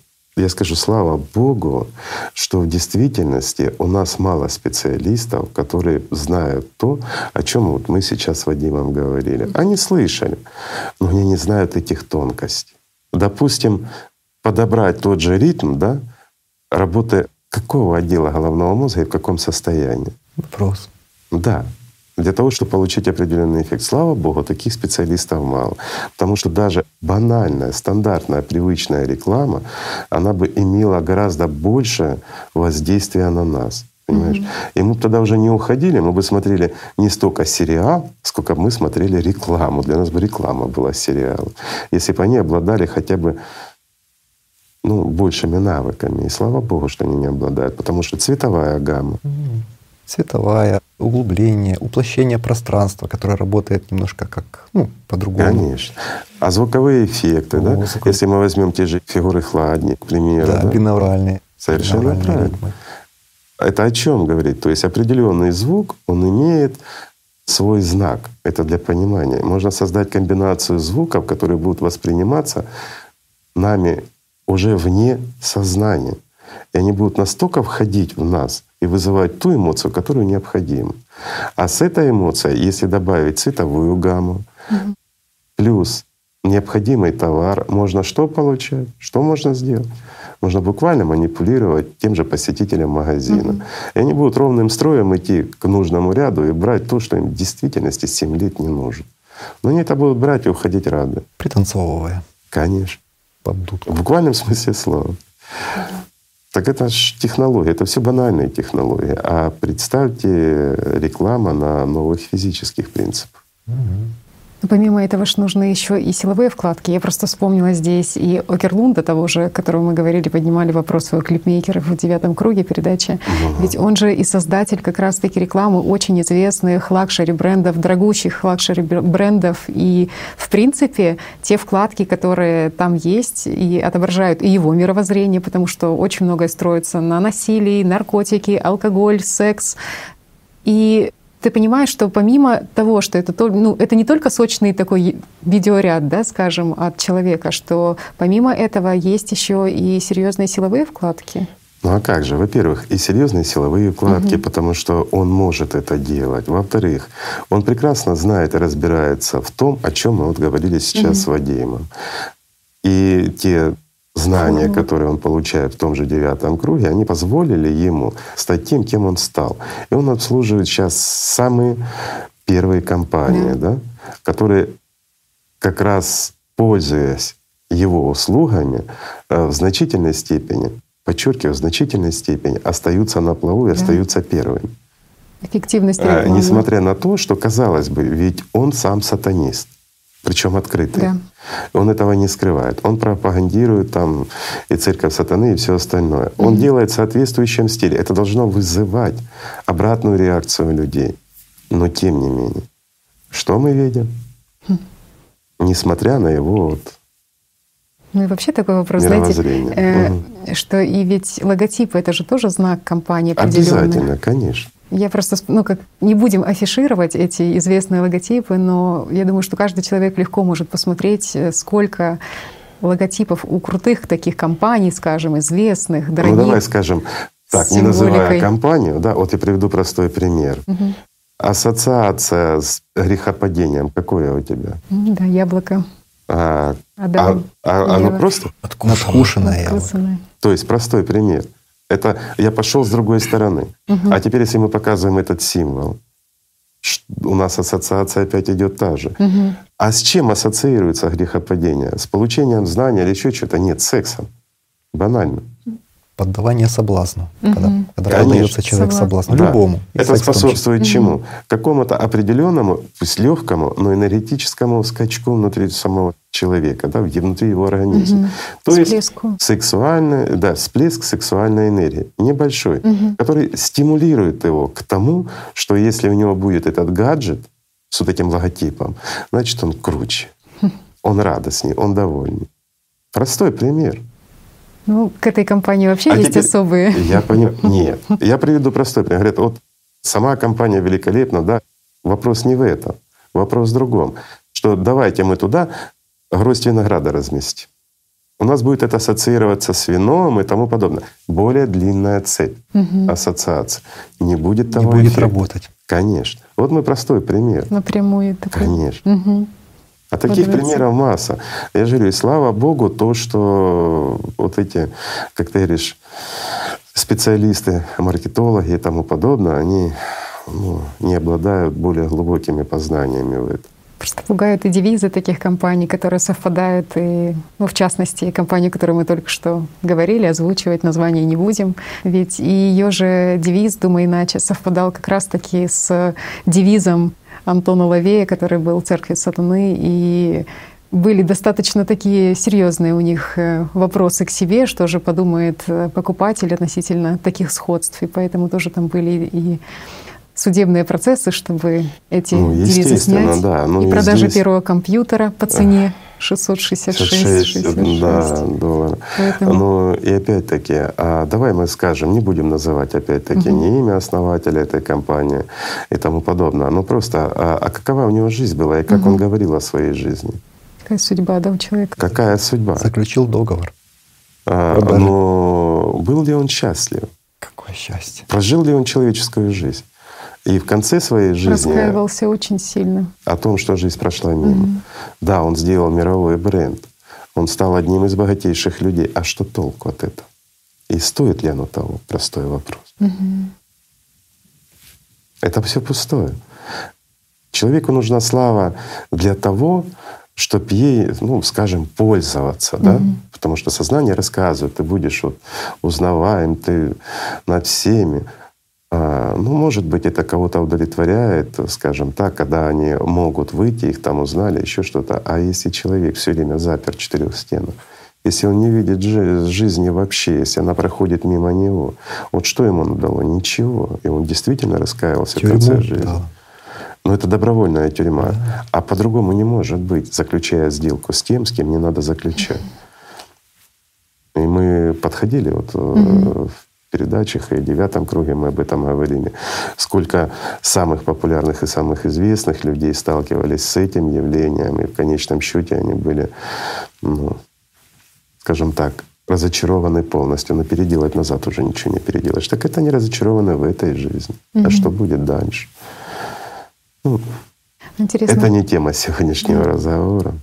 Speaker 2: я скажу, слава Богу, что в действительности у нас мало специалистов, которые знают то, о чем вот мы сейчас с Вадимом говорили. Они слышали, но они не знают этих тонкостей. Допустим, подобрать тот же ритм, да, работы какого отдела головного мозга и в каком состоянии?
Speaker 5: Вопрос.
Speaker 2: Да для того, чтобы получить определенный эффект. Слава Богу, таких специалистов мало. Потому что даже банальная, стандартная, привычная реклама, она бы имела гораздо больше воздействия на нас. Понимаешь? Mm-hmm. И мы бы тогда уже не уходили, мы бы смотрели не столько сериал, сколько мы смотрели рекламу. Для нас бы реклама была сериал. Если бы они обладали хотя бы ну, большими навыками. И слава Богу, что они не обладают, потому что цветовая гамма. Mm-hmm
Speaker 5: цветовая, углубление, уплощение пространства, которое работает немножко как ну, по-другому.
Speaker 2: Конечно. А звуковые эффекты, О, да? Если мы возьмем те же фигуры хладни, к примеру.
Speaker 5: Да, да? бинавральные.
Speaker 2: Совершенно бинавральные правильно. Ритмы. Это о чем говорит? То есть определенный звук, он имеет свой знак. Это для понимания. Можно создать комбинацию звуков, которые будут восприниматься нами уже вне сознания. И они будут настолько входить в нас и вызывать ту эмоцию, которую необходимо. А с этой эмоцией, если добавить цветовую гамму, угу. плюс необходимый товар, можно что получать? Что можно сделать? Можно буквально манипулировать тем же посетителем магазина. Угу. И они будут ровным строем идти к нужному ряду и брать то, что им в действительности 7 лет не нужно. Но они это будут брать и уходить рады.
Speaker 5: Пританцовывая.
Speaker 2: Конечно.
Speaker 5: Под дудку.
Speaker 2: В буквальном смысле слова. Так это же технология, это все банальные технологии. А представьте реклама на новых физических принципах. Угу.
Speaker 1: Но помимо этого же нужны еще и силовые вкладки. Я просто вспомнила здесь и Окерлунда того же, которого мы говорили, поднимали вопрос о клипмейкерах в девятом круге передачи. Угу. Ведь он же и создатель как раз-таки рекламы очень известных luxury брендов, дорогущих luxury брендов. И в принципе те вкладки, которые там есть и отображают и его мировоззрение, потому что очень многое строится на насилии, наркотики, алкоголь, секс. И ты понимаешь, что помимо того, что это, ну, это не только сочный такой видеоряд, да, скажем, от человека, что помимо этого есть еще и серьезные силовые вкладки.
Speaker 2: Ну а как же? Во-первых, и серьезные силовые укладки, угу. потому что он может это делать. Во-вторых, он прекрасно знает и разбирается в том, о чем мы вот говорили сейчас угу. с Вадимом. И те знания, угу. которые он получает в том же девятом круге, они позволили ему стать тем, кем он стал. И он обслуживает сейчас самые первые компании, да, да которые как раз пользуясь его услугами, э, в значительной степени подчеркиваю, в значительной степени остаются на плаву и да. остаются первыми.
Speaker 1: Эффективность а,
Speaker 2: Несмотря на то, что казалось бы, ведь он сам сатанист, причем открытый. Да. Он этого не скрывает. Он пропагандирует там и церковь сатаны, и все остальное. Mm-hmm. Он делает в соответствующем стиле. Это должно вызывать обратную реакцию людей. Но тем не менее, что мы видим? Mm-hmm. Несмотря на его вот
Speaker 1: ну и вообще такой вопрос, знаете, э, угу. что и ведь логотипы это же тоже знак компании
Speaker 2: определенный. Обязательно, конечно.
Speaker 1: Я просто, ну как, не будем афишировать эти известные логотипы, но я думаю, что каждый человек легко может посмотреть, э, сколько логотипов у крутых таких компаний, скажем, известных, ну, дорогих.
Speaker 2: Ну давай скажем так, не называя компанию, да, вот я приведу простой пример. Угу. Ассоциация с грехопадением какое у тебя?
Speaker 1: Да, яблоко.
Speaker 2: А, а, а оно просто
Speaker 5: надкушенное.
Speaker 2: То есть простой пример. Это я пошел с другой стороны. Угу. А теперь, если мы показываем этот символ, у нас ассоциация опять идет та же. Угу. А с чем ассоциируется грехопадение? С получением знания или еще что-то? Нет, с сексом. Банально
Speaker 5: поддавание соблазну, угу. когда, когда поддается человек соблазну, да. любому.
Speaker 2: Это способствует чему? Угу. Какому-то определенному, пусть легкому, но энергетическому скачку внутри самого человека, да, внутри его организма. Угу. То Всплеску. есть сексуальный, да, всплеск сексуальной энергии небольшой, угу. который стимулирует его к тому, что если у него будет этот гаджет с вот этим логотипом, значит он круче, хм. он радостнее, он довольнее. Простой пример.
Speaker 1: Ну, к этой компании вообще а есть теперь, особые.
Speaker 2: Я понимаю. Нет. Я приведу простой пример. Говорят, вот сама компания великолепна, да. Вопрос не в этом. Вопрос в другом. Что давайте мы туда гроздь винограда разместим. У нас будет это ассоциироваться с вином и тому подобное. Более длинная цепь угу. ассоциаций. Не будет того
Speaker 5: Не будет эффекта. работать.
Speaker 2: Конечно. Вот мой простой пример.
Speaker 1: Напрямую такой.
Speaker 2: Конечно. Угу. А таких примеров масса. Я же говорю, слава Богу, то, что вот эти, как ты говоришь, специалисты, маркетологи и тому подобное, они ну, не обладают более глубокими познаниями в этом.
Speaker 1: Просто пугают и девизы таких компаний, которые совпадают, и, ну, в частности, компанию, которую мы только что говорили, озвучивать название не будем. Ведь и ее же девиз «Думай иначе» совпадал как раз-таки с девизом Антона Лавея, который был в церкви сатаны, и были достаточно такие серьезные у них э, вопросы к себе, что же подумает э, покупатель относительно таких сходств. И поэтому тоже там были и судебные процессы, чтобы эти ну, девизы снять. Да. Ну, и продажи здесь... первого компьютера по цене 666 66,
Speaker 2: да, долларов. Поэтому... Ну и опять-таки, а давай мы скажем, не будем называть опять-таки угу. не имя основателя этой компании и тому подобное, но просто, а, а какова у него жизнь была и как угу. он говорил о своей жизни?
Speaker 1: Какая судьба, да, у человека?
Speaker 2: Какая судьба?
Speaker 5: Заключил договор.
Speaker 2: А, но был ли он счастлив?
Speaker 5: Какое счастье.
Speaker 2: Прожил ли он человеческую жизнь? И в конце своей жизни...
Speaker 1: Раскаивался очень сильно.
Speaker 2: О том, что жизнь прошла мимо. Угу. Да, он сделал мировой бренд. Он стал одним из богатейших людей. А что толку от этого? И стоит ли оно того? Простой вопрос. Угу. Это все пустое. Человеку нужна слава для того, чтобы ей, ну, скажем, пользоваться, mm-hmm. да, потому что сознание рассказывает, ты будешь вот узнаваем, ты над всеми. А, ну, может быть, это кого-то удовлетворяет, скажем так, когда они могут выйти, их там узнали, еще что-то. А если человек все время запер в четырех стенах, если он не видит жизни вообще, если она проходит мимо него, вот что ему надало? Ничего. И он действительно раскаялся Тюрьму, в конце жизни. Да. Но это добровольная тюрьма. Да. А по-другому не может быть, заключая сделку с тем, с кем не надо заключать. И мы подходили вот угу. в передачах и в девятом круге мы об этом говорили. Сколько самых популярных и самых известных людей сталкивались с этим явлением, и в конечном счете они были, ну, скажем так, разочарованы полностью, но переделать назад уже ничего не переделаешь. Так это не разочарованы в этой жизни. Mm-hmm. А что будет дальше? Ну, Интересно. Это не тема сегодняшнего mm-hmm. разговора.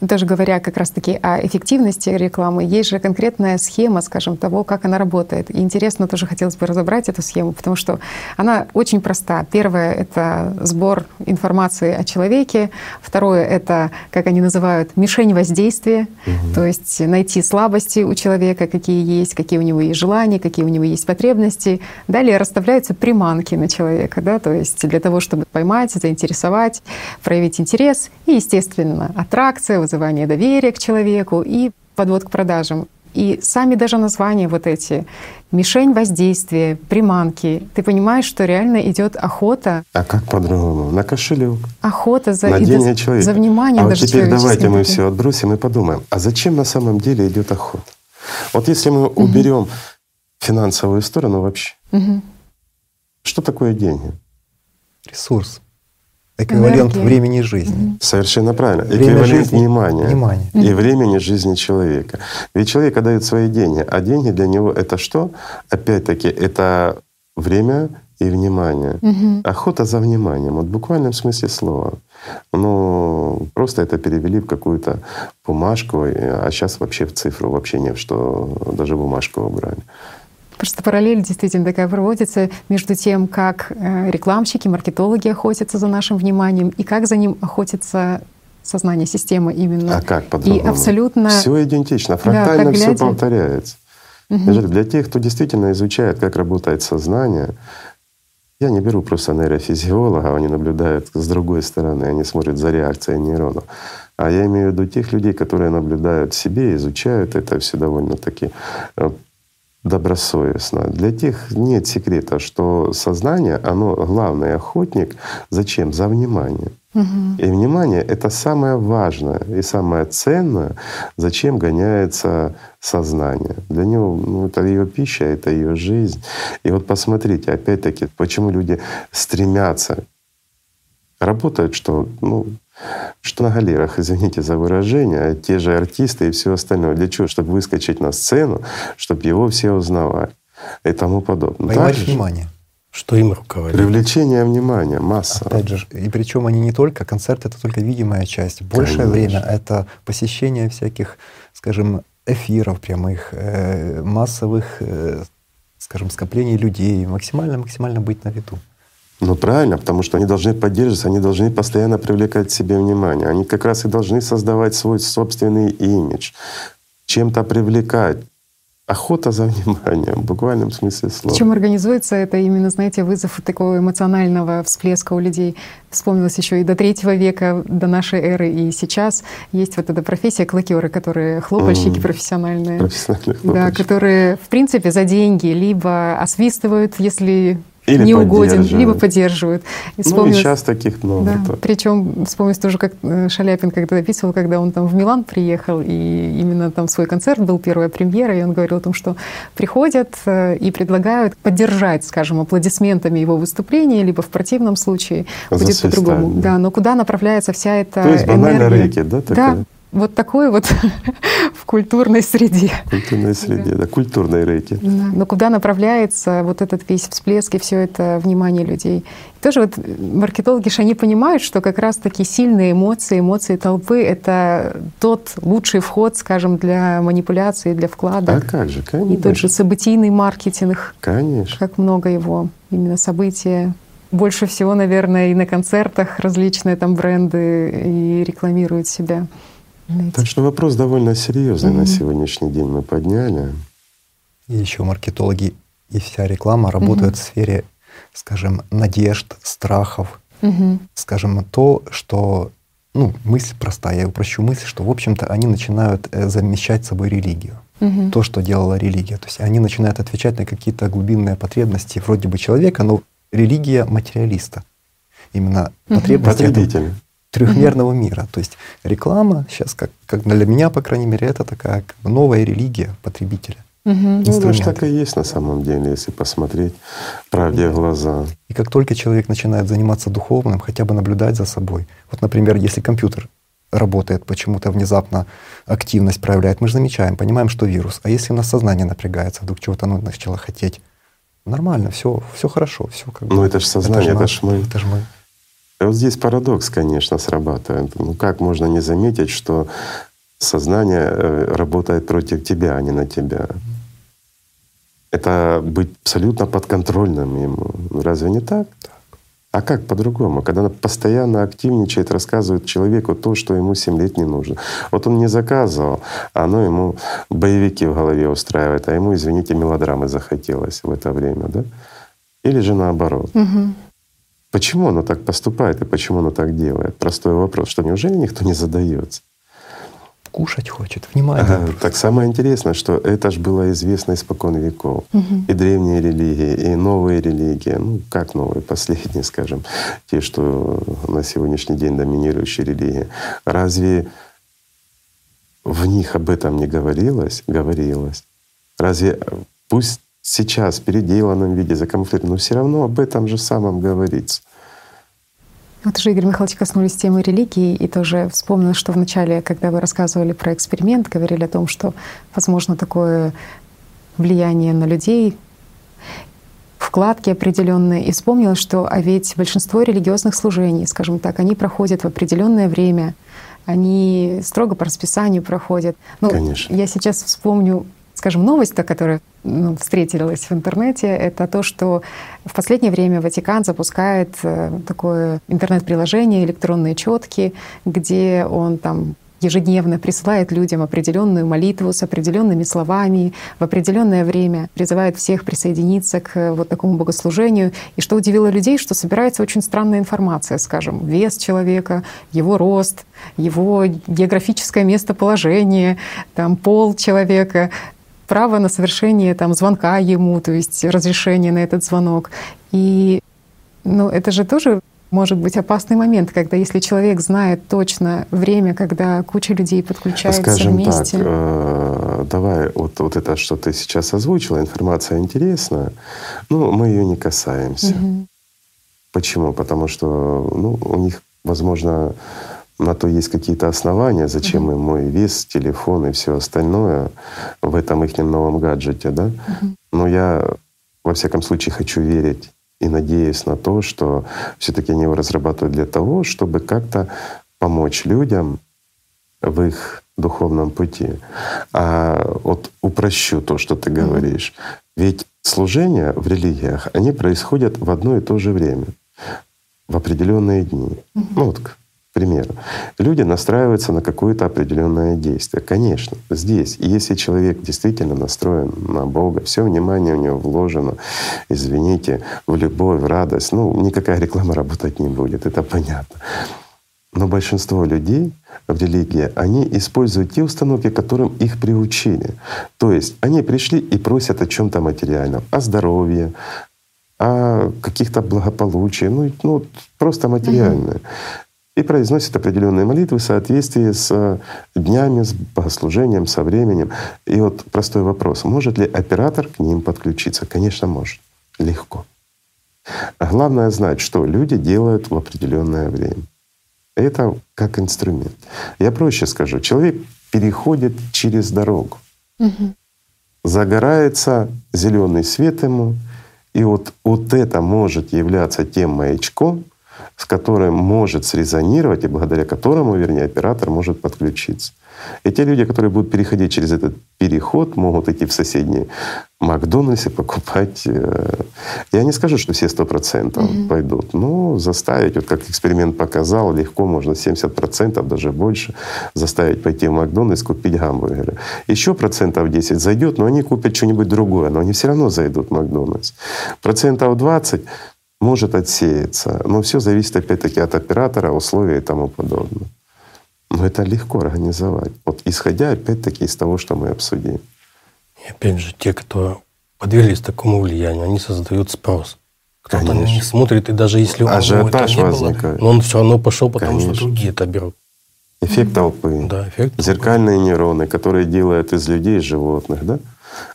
Speaker 1: Даже говоря как раз-таки о эффективности рекламы, есть же конкретная схема, скажем, того, как она работает. И интересно тоже хотелось бы разобрать эту схему, потому что она очень проста. Первое — это сбор информации о человеке. Второе — это, как они называют, мишень воздействия, угу. то есть найти слабости у человека, какие есть, какие у него есть желания, какие у него есть потребности. Далее расставляются приманки на человека, да, то есть для того, чтобы поймать, заинтересовать, проявить интерес. И, естественно, аттракция, вызывание доверия к человеку и подвод к продажам. И сами даже названия вот эти мишень воздействия, приманки. Ты понимаешь, что реально идет охота.
Speaker 2: А как по-другому? На кошелек.
Speaker 1: Охота за,
Speaker 2: на деньги человека.
Speaker 1: за вниманием
Speaker 2: а
Speaker 1: даже
Speaker 2: вот теперь давайте мы все отбросим и подумаем, а зачем на самом деле идет охота? Вот если мы угу. уберем финансовую сторону вообще, угу. что такое деньги?
Speaker 5: Ресурс эквивалент Энергия. времени жизни.
Speaker 2: Совершенно правильно. Время эквивалент жизни, внимания, внимания и времени жизни человека. Ведь человек отдает свои деньги, а деньги для него это что? Опять-таки, это время и внимание. Угу. Охота за вниманием, вот в буквальном смысле слова. Ну, просто это перевели в какую-то бумажку, а сейчас вообще в цифру, вообще нет, что даже бумажку убрали.
Speaker 1: Просто параллель действительно такая проводится между тем, как э, рекламщики, маркетологи охотятся за нашим вниманием и как за ним охотится сознание системы именно.
Speaker 2: А как по-другому?
Speaker 1: И абсолютно...
Speaker 2: Все идентично, фрактально да, все повторяется. Угу. Для тех, кто действительно изучает, как работает сознание, я не беру просто нейрофизиолога, они наблюдают с другой стороны, они смотрят за реакцией нейронов. А я имею в виду тех людей, которые наблюдают в себе, изучают это все довольно-таки э, добросовестно. Для тех нет секрета, что сознание, оно главный охотник. Зачем? За внимание. Угу. И внимание — это самое важное и самое ценное, зачем гоняется сознание. Для него ну, это ее пища, это ее жизнь. И вот посмотрите, опять-таки, почему люди стремятся, работают, что ну, что на галерах, извините за выражение, а те же артисты и все остальное. Для чего? Чтобы выскочить на сцену, чтобы его все узнавали и тому подобное.
Speaker 5: Поймать Также, внимание.
Speaker 4: Что им руководит?
Speaker 2: Привлечение внимания, масса.
Speaker 5: Опять же, и причем они не только, концерт — это только видимая часть. Большее Конечно. время — это посещение всяких, скажем, эфиров прямых, э, массовых, э, скажем, скоплений людей, максимально-максимально быть на виду.
Speaker 2: Ну правильно, потому что они должны поддерживаться, они должны постоянно привлекать к себе внимание. Они как раз и должны создавать свой собственный имидж, чем-то привлекать. Охота за вниманием, в буквальном смысле слова.
Speaker 1: Чем организуется это именно, знаете, вызов такого эмоционального всплеска у людей. Вспомнилось еще и до третьего века, до нашей эры, и сейчас есть вот эта профессия клакеры, которые хлопальщики mm. профессиональные.
Speaker 2: Профессиональные
Speaker 1: Да, которые, в принципе, за деньги либо освистывают, если или не угоден, либо поддерживают.
Speaker 2: И ну и сейчас таких много.
Speaker 1: Да. Причем вспомнить тоже, как э, Шаляпин когда описывал, когда он там в Милан приехал, и именно там свой концерт был, первая премьера, и он говорил о том, что приходят э, и предлагают поддержать, скажем, аплодисментами его выступление, либо в противном случае будет по-другому. Да, но куда направляется вся эта
Speaker 2: То есть банально
Speaker 1: энергия?
Speaker 2: рэкет, да?
Speaker 1: Такая? Да, вот такой вот в культурной среде.
Speaker 2: В культурной среде, да, да культурной рейки. Да.
Speaker 1: Но куда направляется вот этот весь всплеск и все это внимание людей? И тоже вот маркетологи же они понимают, что как раз таки сильные эмоции, эмоции толпы — это тот лучший вход, скажем, для манипуляции, для вкладок.
Speaker 2: А как же, конечно.
Speaker 1: И тот же событийный маркетинг.
Speaker 2: Конечно.
Speaker 1: Как много его, именно события. Больше всего, наверное, и на концертах различные там бренды и рекламируют себя.
Speaker 2: Так что вопрос довольно серьезный угу. на сегодняшний день мы подняли.
Speaker 5: И еще маркетологи и вся реклама работают угу. в сфере, скажем, надежд, страхов. Угу. Скажем, то, что ну, мысль простая, я упрощу мысль, что, в общем-то, они начинают э, замещать собой религию. Угу. То, что делала религия. То есть они начинают отвечать на какие-то глубинные потребности вроде бы человека, но религия материалиста. Именно угу. потребности.
Speaker 2: Потребителя
Speaker 5: трехмерного мира. То есть реклама сейчас, как, как для меня, по крайней мере, это такая как бы новая религия потребителя.
Speaker 2: Угу. Ну, даже так и есть на самом деле, если посмотреть правде в глаза.
Speaker 5: И как только человек начинает заниматься духовным, хотя бы наблюдать за собой. Вот, например, если компьютер работает почему-то внезапно, активность проявляет, мы же замечаем, понимаем, что вирус. А если у нас сознание напрягается, вдруг чего-то оно начало хотеть, нормально, все, все хорошо, все как
Speaker 2: бы. Ну это же сознание, это же мы.
Speaker 5: Это же мы.
Speaker 2: И вот здесь парадокс, конечно, срабатывает. Ну как можно не заметить, что сознание э, работает против тебя, а не на тебя? Это быть абсолютно подконтрольным ему. Ну, разве не так? А как по-другому? Когда она постоянно активничает, рассказывает человеку то, что ему 7 лет не нужно. Вот он не заказывал, а оно ему боевики в голове устраивает, а ему, извините, мелодрамы захотелось в это время, да? Или же наоборот. Угу. Почему оно так поступает и почему оно так делает? Простой вопрос, что неужели никто не задается?
Speaker 5: кушать хочет, внимание. Ага,
Speaker 2: так самое интересное, что это же было известно испокон веков. Угу. И древние религии, и новые религии, ну как новые, последние, скажем, те, что на сегодняшний день доминирующие религии. Разве в них об этом не говорилось? Говорилось. Разве пусть сейчас в переделанном виде, закамуфлированном, но все равно об этом же самом говорится.
Speaker 1: Вот уже, Игорь Михайлович, коснулись темы религии, и тоже вспомнил, что вначале, когда вы рассказывали про эксперимент, говорили о том, что возможно такое влияние на людей, вкладки определенные, и вспомнил, что а ведь большинство религиозных служений, скажем так, они проходят в определенное время, они строго по расписанию проходят.
Speaker 2: Ну, Конечно.
Speaker 1: Я сейчас вспомню скажем, новость, которая ну, встретилась в интернете, это то, что в последнее время Ватикан запускает э, такое интернет-приложение «Электронные четки», где он там ежедневно присылает людям определенную молитву с определенными словами в определенное время, призывает всех присоединиться к э, вот такому богослужению. И что удивило людей, что собирается очень странная информация, скажем, вес человека, его рост, его географическое местоположение, там, пол человека, право на совершение там, звонка ему, то есть разрешение на этот звонок. И ну, это же тоже может быть опасный момент, когда если человек знает точно время, когда куча людей подключается
Speaker 2: Скажем
Speaker 1: вместе.
Speaker 2: Так, э, давай вот, вот это, что ты сейчас озвучила, информация интересная, но мы ее не касаемся. Угу. Почему? Потому что ну, у них, возможно, на то есть какие-то основания, зачем mm-hmm. им мой вес, телефон и все остальное в этом их новом гаджете, да. Mm-hmm. Но я во всяком случае хочу верить и надеюсь на то, что все-таки они его разрабатывают для того, чтобы как-то помочь людям в их духовном пути. А вот упрощу то, что ты говоришь. Ведь служения в религиях, они происходят в одно и то же время, в определенные дни. Ну вот к примеру, люди настраиваются на какое-то определенное действие. Конечно, здесь, если человек действительно настроен на Бога, все внимание у него вложено, извините, в любовь, в радость, ну, никакая реклама работать не будет, это понятно. Но большинство людей в религии, они используют те установки, которым их приучили. То есть они пришли и просят о чем то материальном, о здоровье, о каких-то благополучии, ну, ну просто материальное. Mm-hmm и произносят определенные молитвы в соответствии с э, днями, с богослужением, со временем. И вот простой вопрос. Может ли оператор к ним подключиться? Конечно, может. Легко. А главное знать, что люди делают в определенное время. Это как инструмент. Я проще скажу. Человек переходит через дорогу. Угу. Загорается зеленый свет ему, и вот, вот это может являться тем маячком, с которым может срезонировать и благодаря которому, вернее, оператор может подключиться. И те люди, которые будут переходить через этот переход, могут идти в соседние Макдональдсы покупать. Э, я не скажу, что все сто процентов mm-hmm. пойдут, но заставить, вот как эксперимент показал, легко можно 70 процентов, даже больше, заставить пойти в Макдональдс, купить гамбургеры. Еще процентов 10 зайдет, но они купят что-нибудь другое, но они все равно зайдут в Макдональдс. Процентов 20 может отсеяться. Но все зависит опять-таки от оператора, условий и тому подобное. Но это легко организовать. Вот исходя опять-таки из того, что мы обсудили.
Speaker 4: И опять же, те, кто подверглись такому влиянию, они создают спрос. Кто-то не смотрит, и даже если у него это не возникает. было, но он все равно пошел, потому Конечно. что другие это берут.
Speaker 2: Эффект толпы.
Speaker 4: Да, эффект
Speaker 2: Зеркальные толпы. нейроны, которые делают из людей животных, да?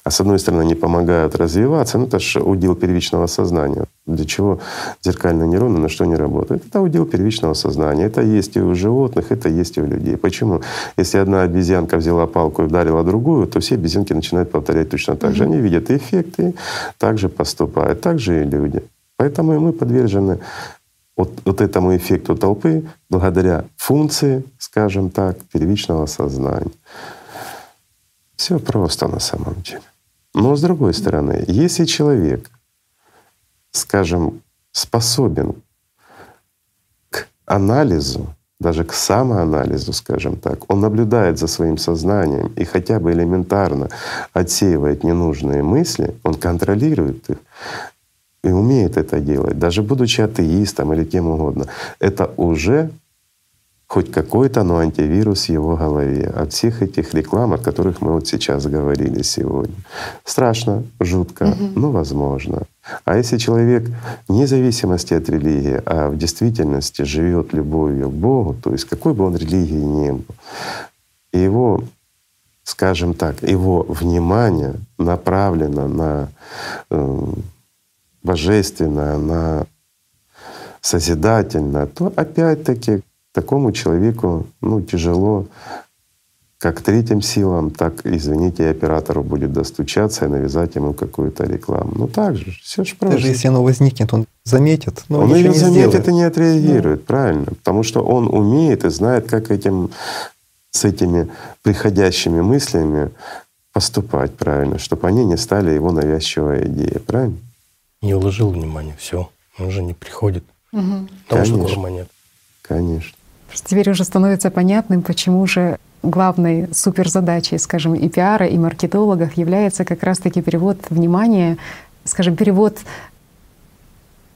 Speaker 2: А с одной стороны не помогают развиваться, ну это же удел первичного сознания. Для чего зеркальные нейроны, на что они работают? Это удел первичного сознания. Это есть и у животных, это есть и у людей. Почему? Если одна обезьянка взяла палку и ударила другую, то все обезьянки начинают повторять точно так же. Они видят эффекты, также поступают, так же и люди. Поэтому и мы подвержены вот, вот этому эффекту толпы благодаря функции, скажем так, первичного сознания. Все просто на самом деле. Но с другой стороны, если человек, скажем, способен к анализу, даже к самоанализу, скажем так, он наблюдает за своим сознанием и хотя бы элементарно отсеивает ненужные мысли, он контролирует их и умеет это делать, даже будучи атеистом или кем угодно, это уже хоть какой-то, но антивирус в его голове от всех этих реклам, о которых мы вот сейчас говорили сегодня. Страшно, жутко, угу. но возможно. А если человек вне зависимости от религии, а в действительности живет любовью к Богу, то есть какой бы он религии ни был, его, скажем так, его внимание направлено на э, божественное, на созидательное, то опять-таки такому человеку ну, тяжело как третьим силам, так, извините, и оператору будет достучаться и навязать ему какую-то рекламу. Ну так же, все же просто.
Speaker 5: Даже если оно возникнет, он заметит, но
Speaker 2: он
Speaker 5: ее
Speaker 2: не заметит сделает. и не отреагирует, да. правильно. Потому что он умеет и знает, как этим, с этими приходящими мыслями поступать правильно, чтобы они не стали его навязчивой идеей, правильно?
Speaker 4: Не уложил внимание, все, он уже не приходит. Угу. Потому
Speaker 2: Конечно. что нет. Конечно.
Speaker 1: Теперь уже становится понятным, почему же главной суперзадачей, скажем, и пиара, и маркетологов является как раз-таки перевод внимания, скажем, перевод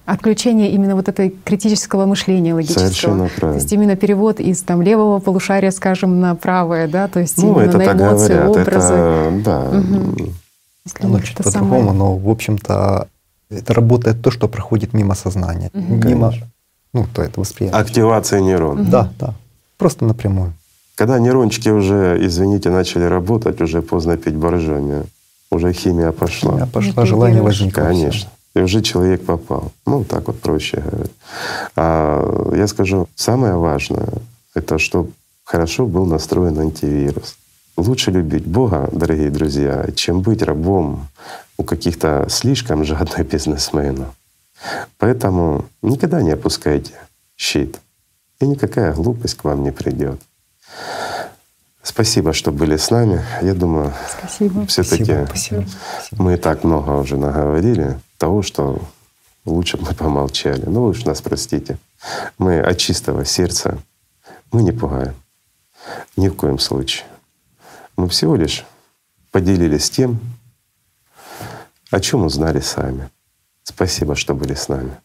Speaker 1: отключение именно вот этой критического мышления логического.
Speaker 2: Совершенно правильно.
Speaker 1: То есть именно перевод из там левого полушария, скажем, на правое, да, то есть
Speaker 2: ну,
Speaker 1: именно
Speaker 2: это
Speaker 1: на эмоции,
Speaker 2: говорят,
Speaker 1: образы.
Speaker 2: Это, да.
Speaker 5: Угу. Оно чуть по-другому, самое... но в общем-то это работает то, что проходит мимо сознания, угу. мимо Конечно. Ну, то это восприятие.
Speaker 2: Активация нейронов.
Speaker 5: Да, да. Просто напрямую.
Speaker 2: Когда нейрончики уже, извините, начали работать, уже поздно пить боржоми. Уже химия пошла. Химия
Speaker 5: пошла, желание возникло.
Speaker 2: Конечно. И уже человек попал. Ну, так вот проще говорить. А я скажу, самое важное — это чтобы хорошо был настроен антивирус. Лучше любить Бога, дорогие друзья, чем быть рабом у каких-то слишком жадных бизнесменов. Поэтому никогда не опускайте щит, и никакая глупость к вам не придет. Спасибо, что были с нами. Я думаю, все-таки мы так много уже наговорили того, что лучше бы мы помолчали. Ну вы уж нас простите. Мы от чистого сердца, мы не пугаем. Ни в коем случае. Мы всего лишь поделились тем, о чем узнали сами. Спасибо, что были с нами.